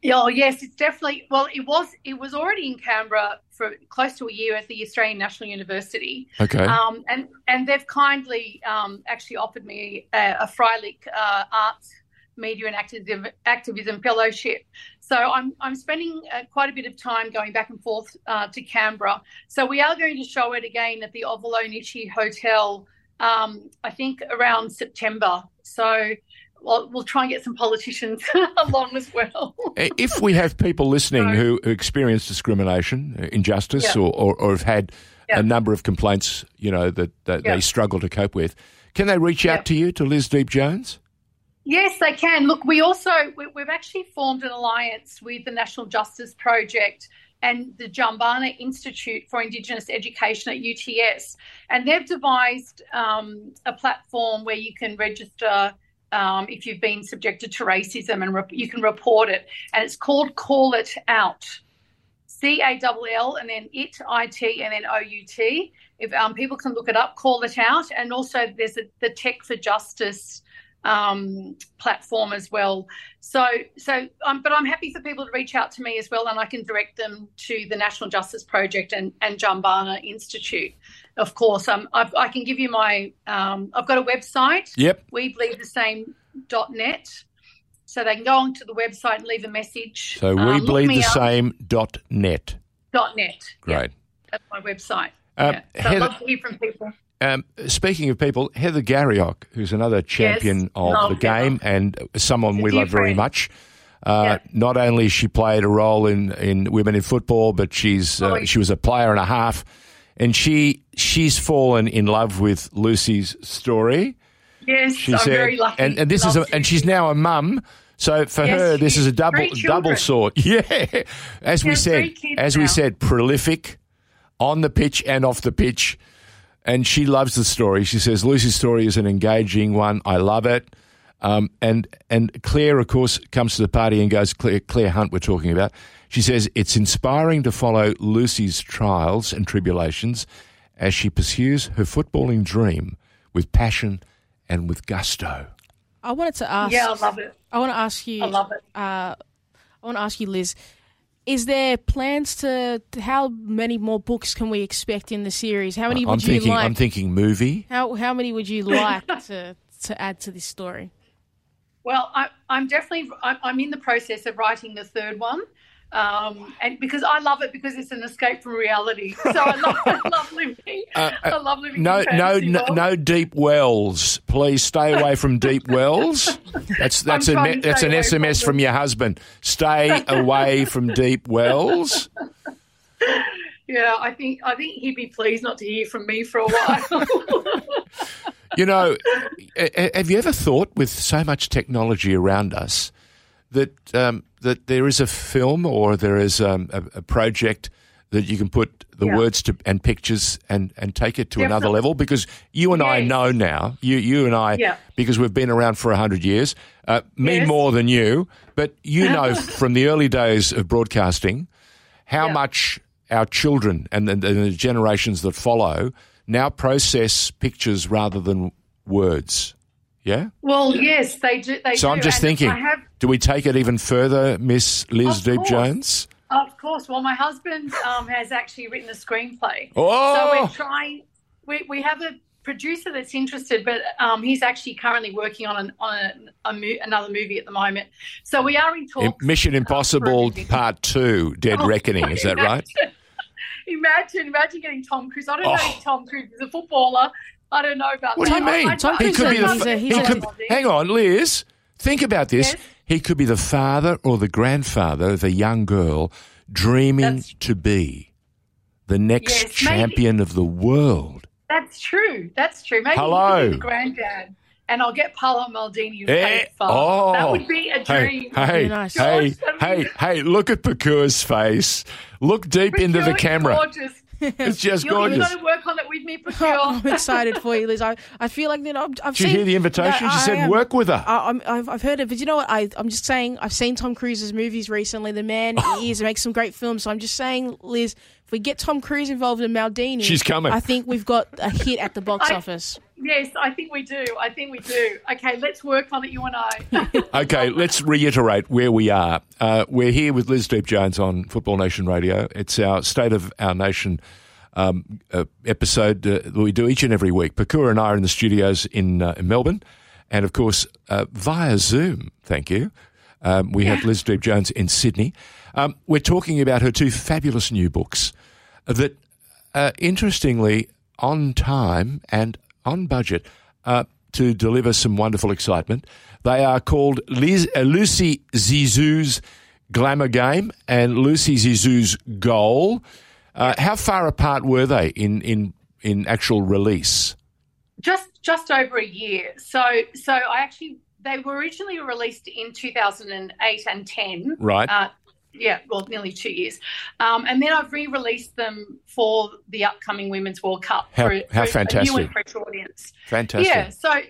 Oh yes, it's definitely. Well, it was. It was already in Canberra for close to a year at the Australian National University, Okay. um, and and they've kindly um, actually offered me a, a Freilich uh, Arts, Media and Activism, Activism Fellowship. So I'm I'm spending uh, quite a bit of time going back and forth uh, to Canberra. So we are going to show it again at the Ovolo Nishi Hotel. Um, I think around September. So. Well, we'll try and get some politicians along as well. if we have people listening Right. who experience discrimination, uh, injustice, Yeah. or, or, or have had Yeah. a number of complaints, you know, that, that Yeah. they struggle to cope with, can they reach out to you, to Liz Deep Jones? Yes, they can. Look, we also we, we've actually formed an alliance with the National Justice Project and the Jumbunna Institute for Indigenous Education at UTS, and they've devised um, a platform where you can register. Um, if you've been subjected to racism and rep- you can report it, and it's called Call It Out, C A L L and then it I T and then O U T. If um, people can look it up, call it out, and also there's a, the Tech for Justice um, platform as well. So, so, um, but I'm happy for people to reach out to me as well, and I can direct them to the National Justice Project and, and Jumbunna Institute of course, um, I've, I can give you my. Um, I've got a website. Yep. We believe the same dot net. So they can go onto the website and leave a message. So we Um, bleed the same dot net. dot net. Yeah, Great. that's my website. Um, yeah. So I'd love to hear from people. Um, speaking of people, Heather Garriock, who's another champion of the game and someone She's we love very much. Uh, Yeah. Not only has she played a role in, in women in football, but she's uh, she was a player and a half, and she she's fallen in love with Lucy's story. Yes, She I'm said, very lucky. and, and this is a, and she's now a mum. So for Yes, her, this is a double double sword. Yeah, as we said, as we said, prolific on the pitch and off the pitch, and she loves the story. She says Lucy's story is an engaging one. I love it. Um, and and Clare, of course, comes to the party and goes. Clare, Clare Hunt, we're talking about. She says it's inspiring to follow Lucy's trials and tribulations as she pursues her footballing dream with passion and with gusto. I wanted to ask. Yeah, I love it. I want to ask you. I love it. Uh, I want to ask you, Liz. Is there plans to, to how many more books can we expect in the series? How many would I'm you thinking. like? I'm thinking movie. how how many would you like to to add to this story? Well, I, I'm definitely I'm, I'm in the process of writing the third one, um, and because I love it because it's an escape from reality. So I love, I love living. I love living. Uh, No, no, no, no deep wells. Please stay away from deep wells. That's that's a me- that's an away from SMS from your husband. Stay away from deep wells. Yeah, I think I think he'd be pleased not to hear from me for a while. You know, have you ever thought, with so much technology around us, that um, that there is a film or there is um, a, a project that you can put the Yeah. words to and pictures and, and take it to another level? Because you and I know now, you you and I, Yeah. because we've been around for hundred years, uh, me Yes. more than you, but you know from the early days of broadcasting how Yeah. much our children and the, and the generations that follow now process pictures rather than words. Yeah. well, yes, they do. They So do. I'm just and thinking, I have, do we take it even further, Miss Liz Deep course. Jones? of course. Well, my husband um, has actually written a screenplay. Oh! So we're trying. We, we have a producer that's interested, but um, he's actually currently working on an, on a, a mo- another movie at the moment. So we are in talks. Mission Impossible. Part Two, Dead Oh, Reckoning. Is that right? Imagine, imagine getting Tom Cruise. I don't know Oh. if Tom Cruise is a footballer. I don't know about that. What do you mean? I- I- he could be the. he's a- he's he could, hang on, Liz. Think about this. Yes. He could be the father or the grandfather of a young girl dreaming That's- to be the next Yes, maybe. champion of the world. That's true. That's true. Maybe Hello. he could be the granddad, and I'll get Paolo Maldini as Eh, hey, oh. That would be a dream. hey, nice. hey, George, that'd be- hey, hey, look at Pokuah's face. Look deep into the camera. Gorgeous. It's just You're, you've got to work on it with I'm excited for you, Liz. I, I feel like you know I've, I've Did you hear the invitation? Yeah, she I said, am. work with her. I, I'm, I've, I've heard it, but you know what? I, I'm just saying, I've seen Tom Cruise's movies recently. The man he is makes some great films. So I'm just saying, Liz, if we get Tom Cruise involved in Maldini, She's coming. I think we've got a hit at the box I- office. yes, I think we do. I think we do. Okay, let's work on it, you and I. Okay, let's reiterate where we are. Uh, we're here with Liz Deep Jones on Football Nation Radio. It's our State of Our Nation um, uh, episode uh, that we do each and every week. Pokuah and I are in the studios in, uh, in Melbourne, and of course uh, via Zoom. Thank you. Um, we have Liz Deep Jones in Sydney. Um, we're talking about her two fabulous new books that, uh, interestingly, on time and on budget uh, to deliver some wonderful excitement. They are called Liz, uh, Lucy Zeezou's Glamour Game and Lucy Zeezou's Goal. Uh, how far apart were they in, in, in actual release? just just over a year. So so I actually they were originally released in 2008 and 10. Right. Uh, yeah, well, nearly two years, um, and then I've re-released them for the upcoming Women's World Cup How- for, how for a new and fresh audience. Fantastic. Yeah, so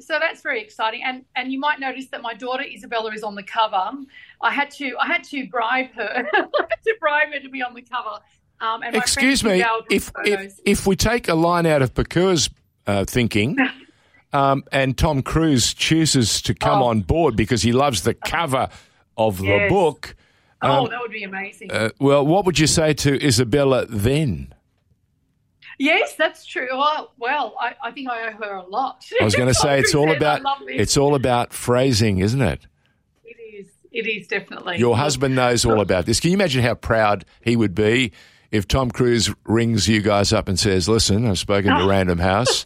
so that's very exciting, and and you might notice that my daughter Isabella is on the cover. I had to I had to bribe her, I had to bribe her to be on the cover. Um, and Excuse me, if, if, if we take a line out of Pokuah's uh, thinking, um, and Tom Cruise chooses to come Oh. on board because he loves the cover of the Yes. book, oh, um, that would be amazing. uh, well, what would you say to Isabella then? Yes, that's true. Well, well I, I think I owe her a lot. I was going to say it's all about it's all about phrasing, isn't it? It is. It is definitely. Your husband knows all about this. Can you imagine how proud he would be if Tom Cruise rings you guys up and says, "Listen, I've spoken to Random House.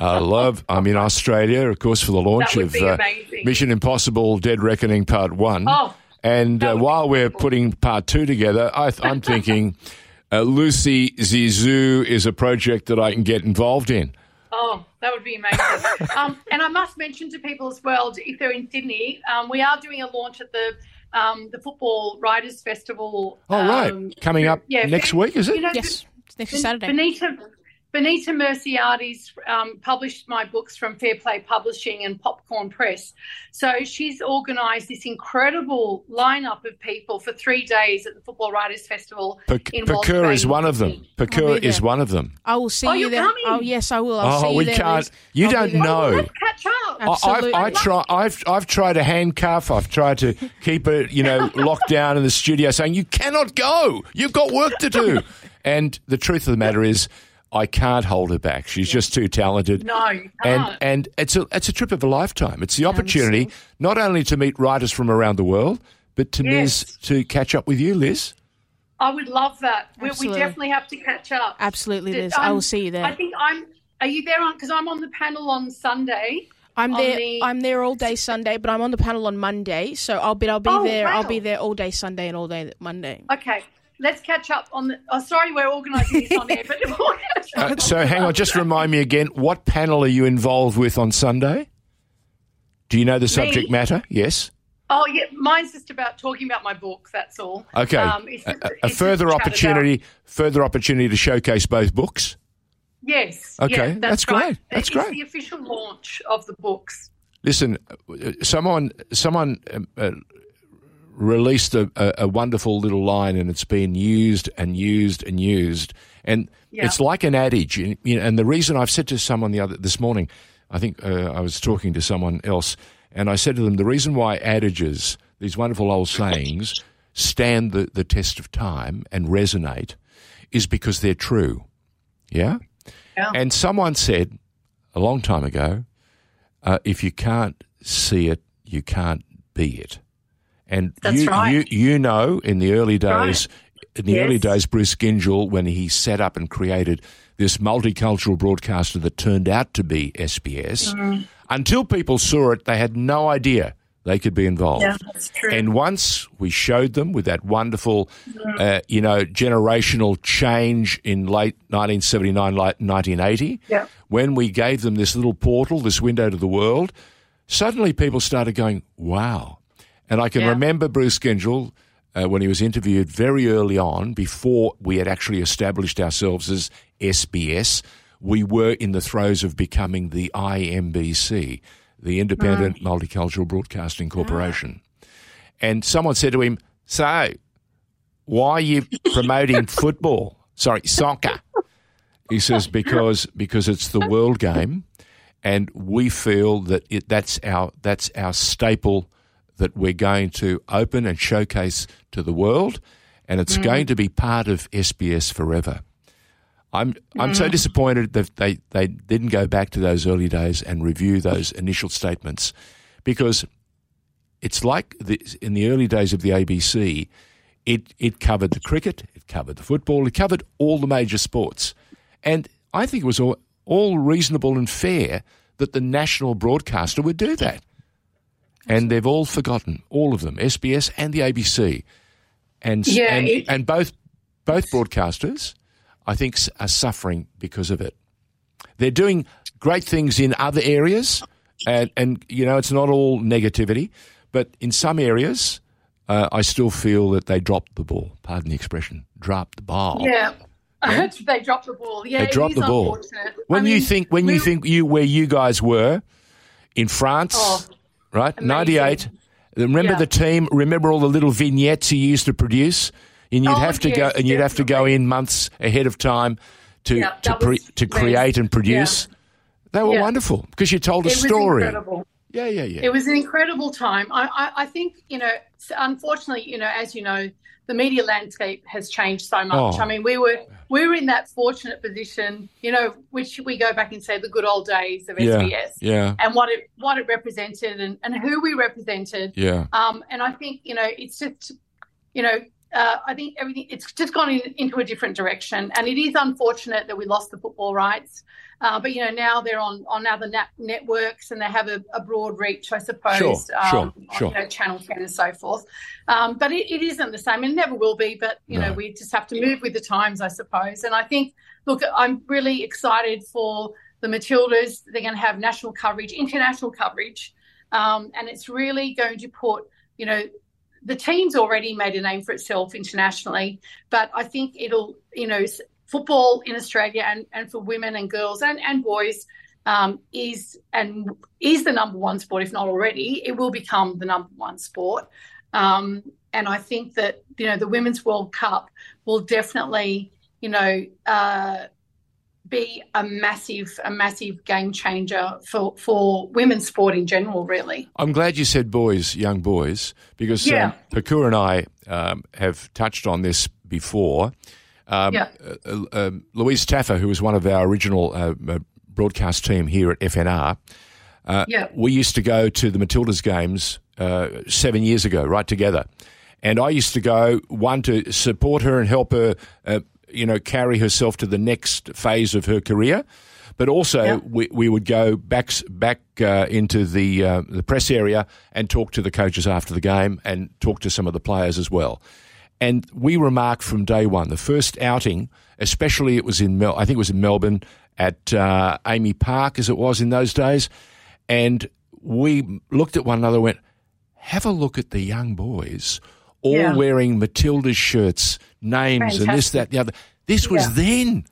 I love. I'm in Australia, of course, for the launch of uh, Mission Impossible: Dead Reckoning Part One. Oh, and uh, while we're putting Part Two together, I, I'm thinking." Uh, Lucy Zeezou is a project that I can get involved in. Oh, that would be amazing. um, and I must mention to people as well, if they're in Sydney, um, we are doing a launch at the um, the Football Writers Festival. Oh, right. Um, Coming up yeah, next week, is it? You know, yes, next Saturday. Bonita, Bonita Mersiades um, published my books from Fair Play Publishing and Popcorn Press. So she's organised this incredible lineup of people for three days at the Football Writers Festival. Pokuah is one of them. Pokuah is one of them. I will see oh, you there. Coming? Oh yes, I will. I'll oh, we you can't. You I'll don't know. Oh, catch up. Absolutely. I've, I try, I've, I've tried to handcuff. I've tried to keep it, you know, locked down in the studio, saying you cannot go. You've got work to do. And the truth of the matter is I can't hold her back. She's just too talented. No, and and it's a it's a trip of a lifetime. It's the opportunity not only to meet writers from around the world, but to yes. Liz to catch up with you, Liz. I would love that. We, we, definitely have to catch up. Absolutely, Liz. Um, I will see you there. I think I'm. Are you there on? Because I'm on the panel on Sunday. I'm there. The... I'm there all day Sunday, but I'm on the panel on Monday. So I'll be. I'll be oh, there. Wow. I'll be there all day Sunday and all day Monday. Okay let's catch up on the. Oh, sorry, we're organising this on air, but uh, so hang on, just remind me again. What panel are you involved with on Sunday? Do you know the subject me? matter? Yes. Oh yeah, mine's just about talking about my book. That's all. Okay. Um, it's a, a further opportunity, about... further opportunity to showcase both books. Yes. Okay, yeah, that's, that's great. Right. That's it's great. the official launch of the books. Listen, uh, someone, someone um, uh, released a, a, a, wonderful little line and it's been used and used and used. And yeah. it's like an adage. And, you know, and the reason I've said to someone the other this morning, I think uh, I was talking to someone else, and I said to them, the reason why adages, these wonderful old sayings, stand the, the test of time and resonate is because they're true. Yeah? yeah. And someone said a long time ago, uh, if you can't see it, you can't be it. And That's you, right. you, you know, in the early days, right. in the yes. early days, Bruce Gyngell, when he set up and created this multicultural broadcaster that turned out to be SBS, mm. until people saw it, they had no idea they could be involved. Yeah, that's true. And once we showed them with that wonderful, mm. uh, you know, generational change in late 1979, late 1980, yeah. when we gave them this little portal, this window to the world, suddenly people started going, wow and I can yeah. remember Bruce Gyngell uh, when he was interviewed very early on, before we had actually established ourselves as SBS. We were in the throes of becoming the IMBC, the Independent mm. Multicultural Broadcasting Corporation. And someone said to him, So, why are you promoting football? Sorry, soccer. He says, because, because it's the world game and we feel that it, that's our that's our staple that we're going to open and showcase to the world, and it's mm. going to be part of SBS forever. I'm I'm so mm. disappointed that they, they didn't go back to those early days and review those initial statements, because it's like the, in the early days of the ABC, it it covered the cricket, it covered the football, it covered all the major sports, and I think it was all, all reasonable and fair that the national broadcaster would do that and they've all forgotten, all of them, SBS and the ABC, and yeah, and, it, and both both broadcasters, I think, are suffering because of it. They're doing great things in other areas, and and you know it's not all negativity, but in some areas, uh, I still feel that they dropped the ball. Pardon the expression, dropped the ball. Yeah. Yeah. they dropped the ball. Yeah, they dropped the ball. When I you think when we, you think you where you guys were in France, oh, right? Amazing. 98. Remember Yeah. the team? Remember all the little vignettes he used to produce? And you'd Oh, have to go and you'd have to go in months ahead of time to Yeah, to pre- to create and produce. They were Yeah. wonderful because you told a It story. Yeah, yeah, yeah. It was an incredible time. I, I, I think, you know, unfortunately, you know, as you know, the media landscape has changed so much. Oh. I mean, we were we were in that fortunate position, you know, which we go back and say the good old days of Yeah, SBS yeah, and what it what it represented and, and who we represented. yeah. Um, and I think you know it's just you know uh, I think everything it's just gone in, into a different direction, and it is unfortunate that we lost the football rights. Uh, but you know now they're on on other net- networks and they have a, a broad reach, I suppose. Sure, um, sure, on, sure. You know, Channel Ten and so forth. Um, but it, it isn't the same, and never will be. But you No. know we just have to move with the times, I suppose. And I think look, I'm really excited for the Matildas. They're going to have national coverage, international coverage, um, and it's really going to put you know the team's already made a name for itself internationally, but I think it'll, you know, football in Australia and, and for women and girls and, and boys um, is and is the number one sport, if not already. It will become the number one sport. Um, and I think that, you know, the Women's World Cup will definitely, you know, uh, be a massive, a massive game changer for, for women's sport in general, really. I'm glad you said boys, young boys, because Yeah. um, Pokuah and I um, have touched on this before. Um, Yeah. uh, uh, um, Louise Taffer, who was one of our original uh, uh, broadcast team here at FNR, uh, Yeah. we used to go to the Matildas games uh, seven years ago, right together. And I used to go, one, to support her and help her, uh, you know, carry herself to the next phase of her career. But also, Yeah. we, we would go back back uh, into the uh, the press area and talk to the coaches after the game and talk to some of the players as well. And we remarked from day one, the first outing, especially it was in Mel, I think it was in Melbourne at uh, AAMI Park, as it was in those days, and we looked at one another, and went, "Have a look at the young boys, all Yeah. wearing Matilda's shirts, names, and this, that, the other." This was Yeah. then,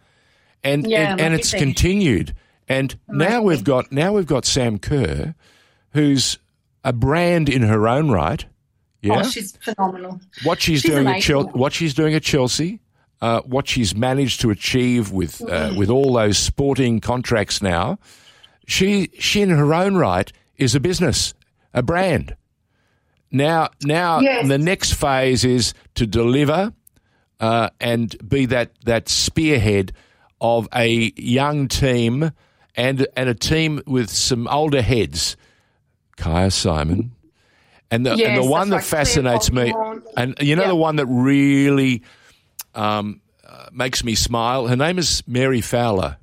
and Yeah, and, and it's amazing. continued. And now we've got now we've got Sam Kerr, who's a brand in her own right. Yeah, Oh, she's phenomenal. what she's, She's doing at amazing. Chelsea, what she's doing at Chelsea, uh, what she's managed to achieve with uh, with all those sporting contracts now, she she in her own right is a business, a brand. Now, now Yes. the next phase is to deliver uh, and be that that spearhead of a young team and and a team with some older heads. Kyah Simon. And the, and the one that that's right. fascinates me, and you know Yeah. the one that really um, uh, makes me smile. Her name is Mary Fowler.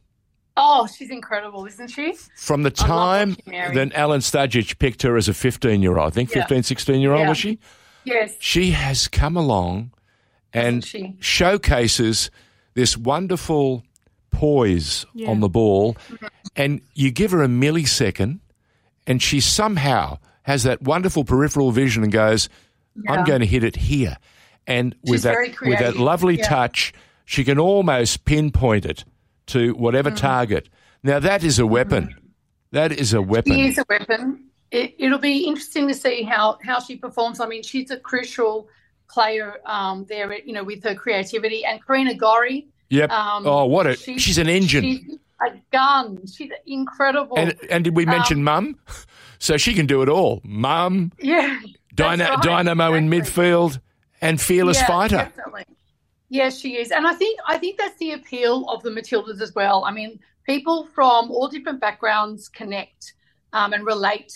Oh, she's incredible, isn't she? From the time watching Mary. that Alen Stajcic picked her as a 15 year old, I think Yeah. 15, 16 year old, Yeah. was she? Yes. She has come along and she? showcases this wonderful poise Yeah. on the ball. And you give her a millisecond, and she somehow has that wonderful peripheral vision and goes, I'm going to hit it here. And with that, with that lovely Yeah. touch, she can almost pinpoint it to whatever Mm. target. Now, that is a weapon. That is a weapon. She is a weapon. It, it'll be interesting to see how, how she performs. I mean, she's a crucial player um, there, you know, with her creativity. And Katrina Gorry. Yep. Um, oh, what a! she- she's an engine. She's a gun. She's incredible. And and did we mention Um, mum? So she can do it all. Mum, yeah. dyna- right, dynamo in midfield, and fearless yeah, fighter. Definitely. Yes, she is, and I think I think that's the appeal of the Matildas as well. I mean, people from all different backgrounds connect um, and relate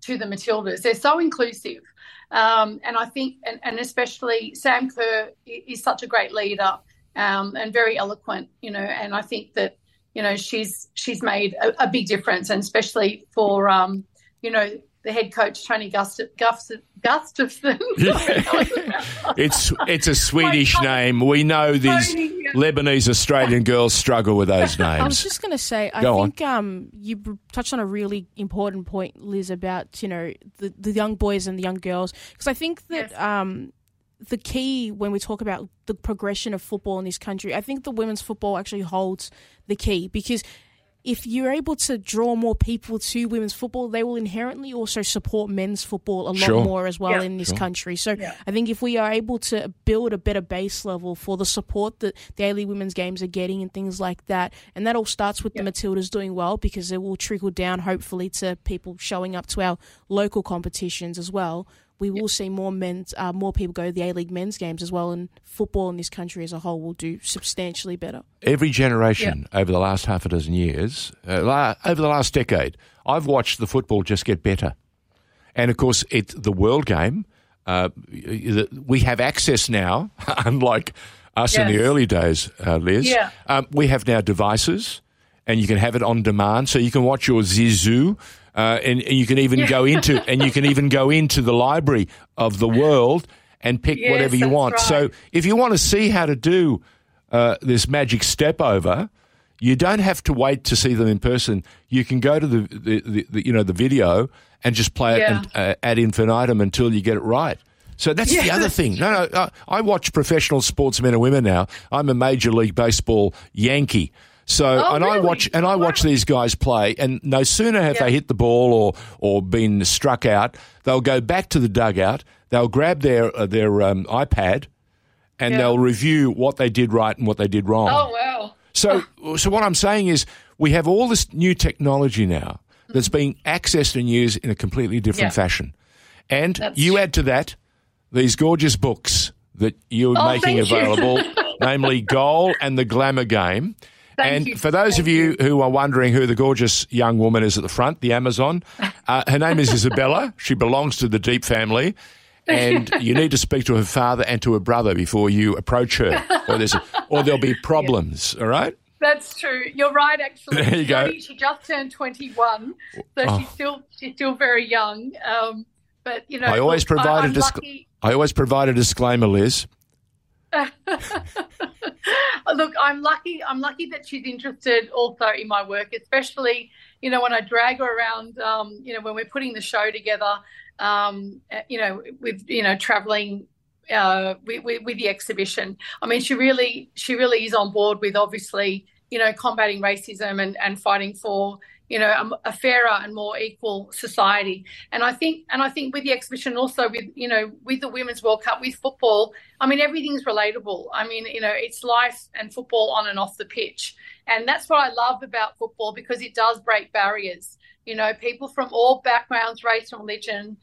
to the Matildas. They're so inclusive, um, and I think, and, and especially Sam Kerr is such a great leader um, and very eloquent. You know, and I think that you know she's she's made a, a big difference, and especially for um, you know the head coach Tony Gust- Gust- Gustavsson. It's it's a Swedish God. name. We know these Tony, yeah. Lebanese Australian girls struggle with those names. I was just going to say, I Go on. think um, you touched on a really important point, Liz, about you know the, the young boys and the young girls, because I think that Yes. um, the key when we talk about the progression of football in this country, I think the women's football actually holds the key because if you're able to draw more people to women's football, they will inherently also support men's football a lot Sure. more as well Yeah. in this Sure. country. So Yeah. I think if we are able to build a better base level for the support that daily women's games are getting and things like that, and that all starts with Yeah. the Matildas doing well because it will trickle down hopefully to people showing up to our local competitions as well. We will see more men's, uh, more people go to the A League men's games as well, and football in this country as a whole will do substantially better. every generation over the last half a dozen years, uh, la- over the last decade, I've watched the football just get better. And of course, it's the world game. Uh, we have access now, unlike us in the early days, uh, Liz. Yeah. Um, we have now devices, and you can have it on demand, so you can watch your Zizou. Uh, and, and you can even go into and you can even go into the library of the world and pick Yes, whatever you want. So if you want to see how to do uh, this magic step over, you don't have to wait to see them in person. You can go to the, the, the, the you know the video and just play Yeah. it and, uh, ad infinitum until you get it right. So that's the Yeah. other thing. No, no, uh, I watch professional sportsmen and women now. I'm a major league baseball Yankee. So Oh, and I watch and I watch these guys play, and no sooner have Yeah. they hit the ball or or been struck out, they'll go back to the dugout. They'll grab their uh, their um, iPad, and Yeah. they'll review what they did right and what they did wrong. Oh wow. So, so what I'm saying is, we have all this new technology now that's being accessed and used in a completely different Yeah. fashion, and That's you true. add to that these gorgeous books that you're Oh, making available, namely Goal and the Glamour Game. Thank and you. for those of Thank you, who are wondering who the gorgeous young woman is at the front, the Amazon, uh, her name is Isabella. She belongs to the Deep family. And you need to speak to her father and to her brother before you approach her, or, there's or there'll be problems. All right? That's true. You're right. Actually, There you go. She just turned 21, so Oh. she's still she's still very young. Um, but you know, I always look, provide I, a disc- I always provide a disclaimer, Liz. Look, I'm lucky. I'm lucky that she's interested also in my work, especially you know when I drag her around. Um, you know when we're putting the show together. Um, uh, you know with you know traveling uh, with, with, with the exhibition. I mean, she really she really is on board with obviously you know combating racism and and fighting for you know a, fairer and more equal society. And I think and I think with the exhibition also with you know with the Women's World Cup with football. I mean, everything's relatable. I mean, you know, it's life and football on and off the pitch. And that's what I love about football because it does break barriers. You know, people from all backgrounds, race and religion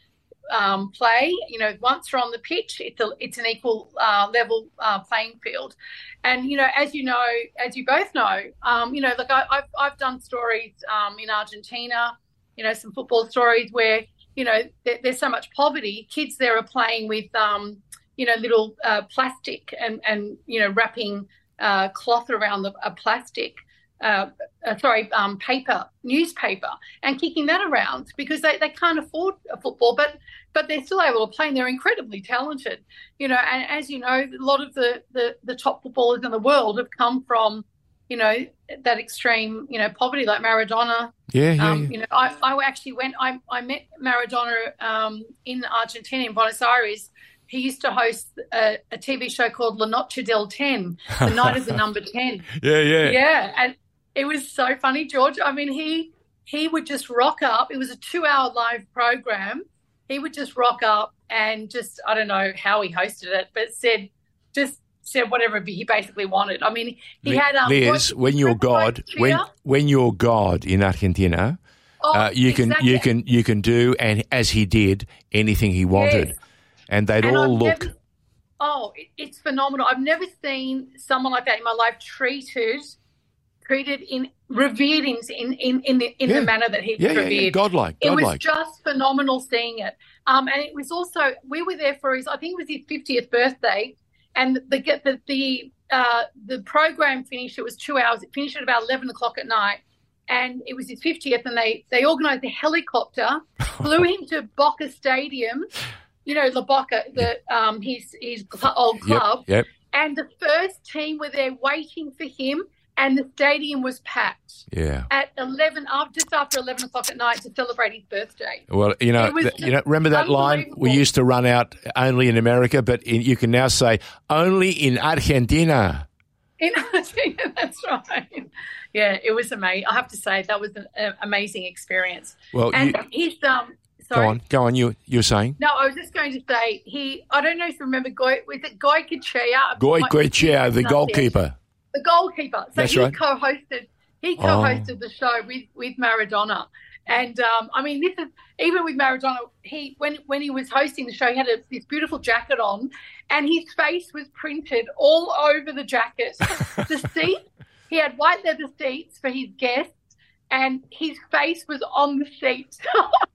um, play. You know, once you're on the pitch, it's, a, it's an equal uh, level uh, playing field. And, you know, as you know, as you both know, um, you know, like I, I've, I've done stories um, in Argentina, you know, some football stories where, you know, there, there's so much poverty. Kids there are playing with, um, you know, little uh, plastic and, and, you know, wrapping uh, cloth around the a plastic, uh, uh, sorry, um, paper, newspaper, and kicking that around because they, they can't afford a football, but but they're still able to play and they're incredibly talented. You know, and as you know, a lot of the, the, the top footballers in the world have come from, you know, that extreme, you know, poverty like Maradona, Yeah, yeah, um, yeah. You know, I, I actually went. I, I met Maradona um, in Argentina, in Buenos Aires. He used to host a, a TV show called La Noche del Ten, the night of the number ten. yeah, yeah. Yeah, and it was so funny, George. I mean, he he would just rock up. It was a two-hour live program. He would just rock up and just I don't know how he hosted it, but said just said whatever he basically wanted. I mean, he Li- had um, Liz, when you're God, when when you're God in Argentina, Oh, uh, you can exactly. you can you can do and as he did anything he wanted, Yes. and they'd And all I've look. never- oh, it, it's phenomenal. I've never seen someone like that in my life treated, treated in revered in in in the, in Yeah. the manner that he yeah, yeah, revered. yeah, godlike, It was just phenomenal seeing it. Um, and it was also we were there for his I think it was his fiftieth birthday, and the get the the uh, the program finished. It was two hours. It finished at about eleven o'clock at night, and it was his fiftieth. And they they organised a helicopter, flew him to Boca Stadium. You know, La Boca, the um his his old Yep, club, yep. and the first team were there waiting for him, and the stadium was packed Yeah. at eleven after just after eleven o'clock at night to celebrate his birthday. Well, you know, th- you know, remember that line we used to run out only in America, but in, you can now say only in Argentina. In Argentina, that's right. Yeah, it was amazing. I have to say that was an uh, amazing experience. Well, and you, he's um. Sorry. go on, go on. You you're saying No, I was just going to say he. I don't know if you remember Goy. Was it Goy Kachea? Goycochea, the goalkeeper. The goalkeeper. So That's he right. co-hosted. He co-hosted the show with with Maradona. And um, I mean, this is even with Maradona. He when when he was hosting the show, he had a, this beautiful jacket on, and his face was printed all over the jacket. the seat, he had white leather seats for his guests, and his face was on the seat.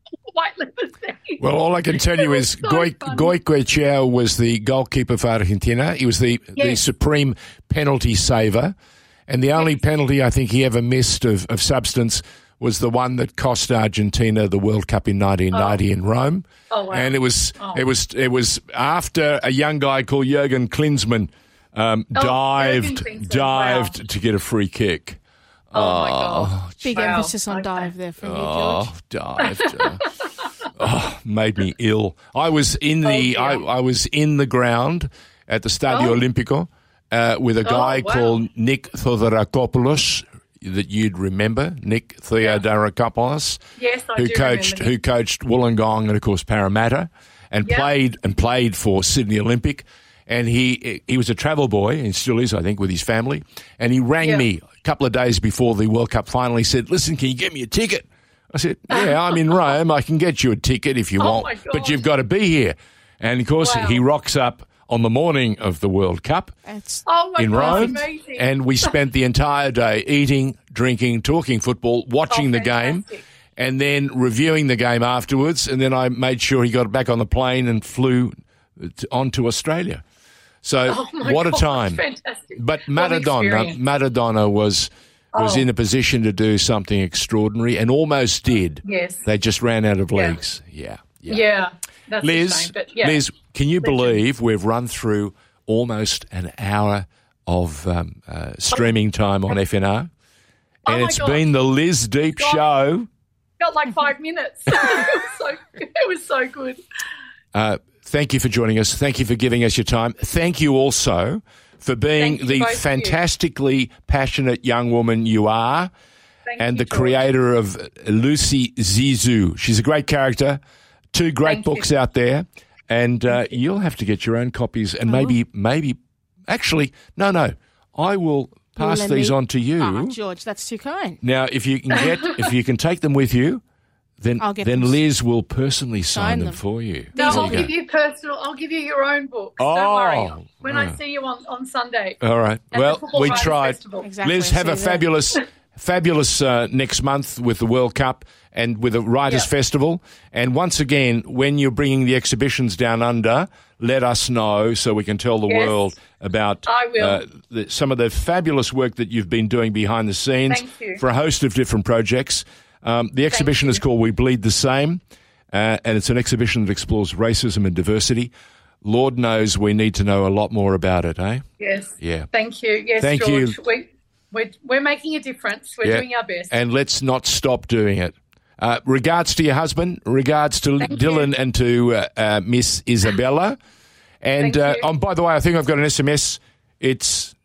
seats. Well, all I can tell you is so funny. Goycochea was the goalkeeper for Argentina. He was the, the supreme penalty saver. And the only penalty I think he ever missed of, of substance was the one that cost Argentina the World Cup in 1990 in Rome. Oh, wow. And it was Oh. it was it was after a young guy called Jurgen Klinsmann um, Oh, dived Klinsmann, dived wow. to get a free kick. Oh, my god! Big Wow. emphasis on Okay. dive there from you, George. Oh, dived. uh, oh, made me ill. I was in the Oh, I. I was in the ground at the Stadio Oh. Olimpico uh, with a guy wow. called Nick Theodorakopoulos that you'd remember, Nick Theodorakopoulos, Yes, I who do coached remember who coached Wollongong and of course Parramatta, and Yeah. played and played for Sydney Olympic. And he he was a travel boy and still is, I think, with his family. And he rang Yeah. me a couple of days before the World Cup final. He said, "Listen, can you get me a ticket?" I said, "Yeah, I'm in Rome. I can get you a ticket if you Oh want, but you've got to be here." And of course, Wow. he rocks up on the morning of the World Cup That's Oh my in god! Rome, Amazing. and we spent the entire day eating, drinking, talking football, watching Oh, the game, and then reviewing the game afterwards. And then I made sure he got back on the plane and flew to, on to Australia. So Oh what a time! But Maradona. Maradona was was Oh. in a position to do something extraordinary and almost did. Yes. They just ran out of Yeah. legs. Yeah, yeah. Yeah, that's Liz, shame. But yeah. Liz, can you believe we've run through almost an hour of um, uh, streaming time on FNR? Oh And it's God. been the Liz Deep God. Show. felt like five minutes. it was so it was so good. Uh, thank you for joining us. Thank you for giving us your time. Thank you also for being the of you. fantastically passionate young woman you are Thank and you, the George. creator of Lucy Zeezou. She's a great character. Two great Thank you. books out there, and uh, you'll have to get your own copies. And maybe, maybe, actually, no, no, I will pass these me- on to you. Ah, George, that's too kind. Now, if you can get, if you can take them with you, then I'll get then them. Liz will personally sign, Sign them. them. for you. No, These I'll are- give you personal. I'll give you your own book. Oh, Don't worry. When yeah. I see you on, on Sunday. All right. well, we tried. Festival. Exactly. Liz, have a fabulous, fabulous uh, next month with the World Cup and with the Writers Yeah. Festival. And once again, when you're bringing the exhibitions down under, let us know so we can tell the Yes. world about I will. Uh, the, some of the fabulous work that you've been doing behind the scenes Thank you. for a host of different projects. Um, the exhibition is called We Bleed the Same, uh, and it's an exhibition that explores racism and diversity. Lord knows we need to know a lot more about it, eh? Yes. Yeah. Thank you. Yes, Thank you. George. We, we're, we're making a difference. We're Yeah. doing our best. and let's not stop doing it. Uh, regards to your husband, regards to Thank Dylan you. and to uh, uh, Miss Isabella. And uh, you. oh, by the way, I think I've got an SMS. It's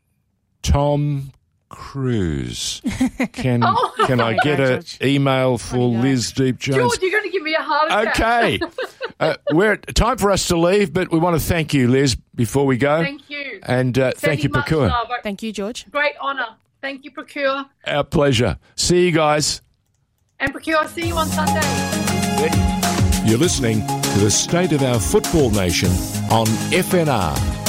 Tom Cruise. Can Oh. can I get an email for. Liz Deep Jones? George, you're going to give me a heart attack. Okay, uh, we're time for us to leave, but we want to thank you, Liz, before we go. Thank you. And uh, thank you, Sending much Pokuah. love. Thank you, George. Great honour. Thank you, Pokuah. Our pleasure. See you guys. And Pokuah, I'll see you on Sunday. You're listening to the State of Our Football Nation on FNR.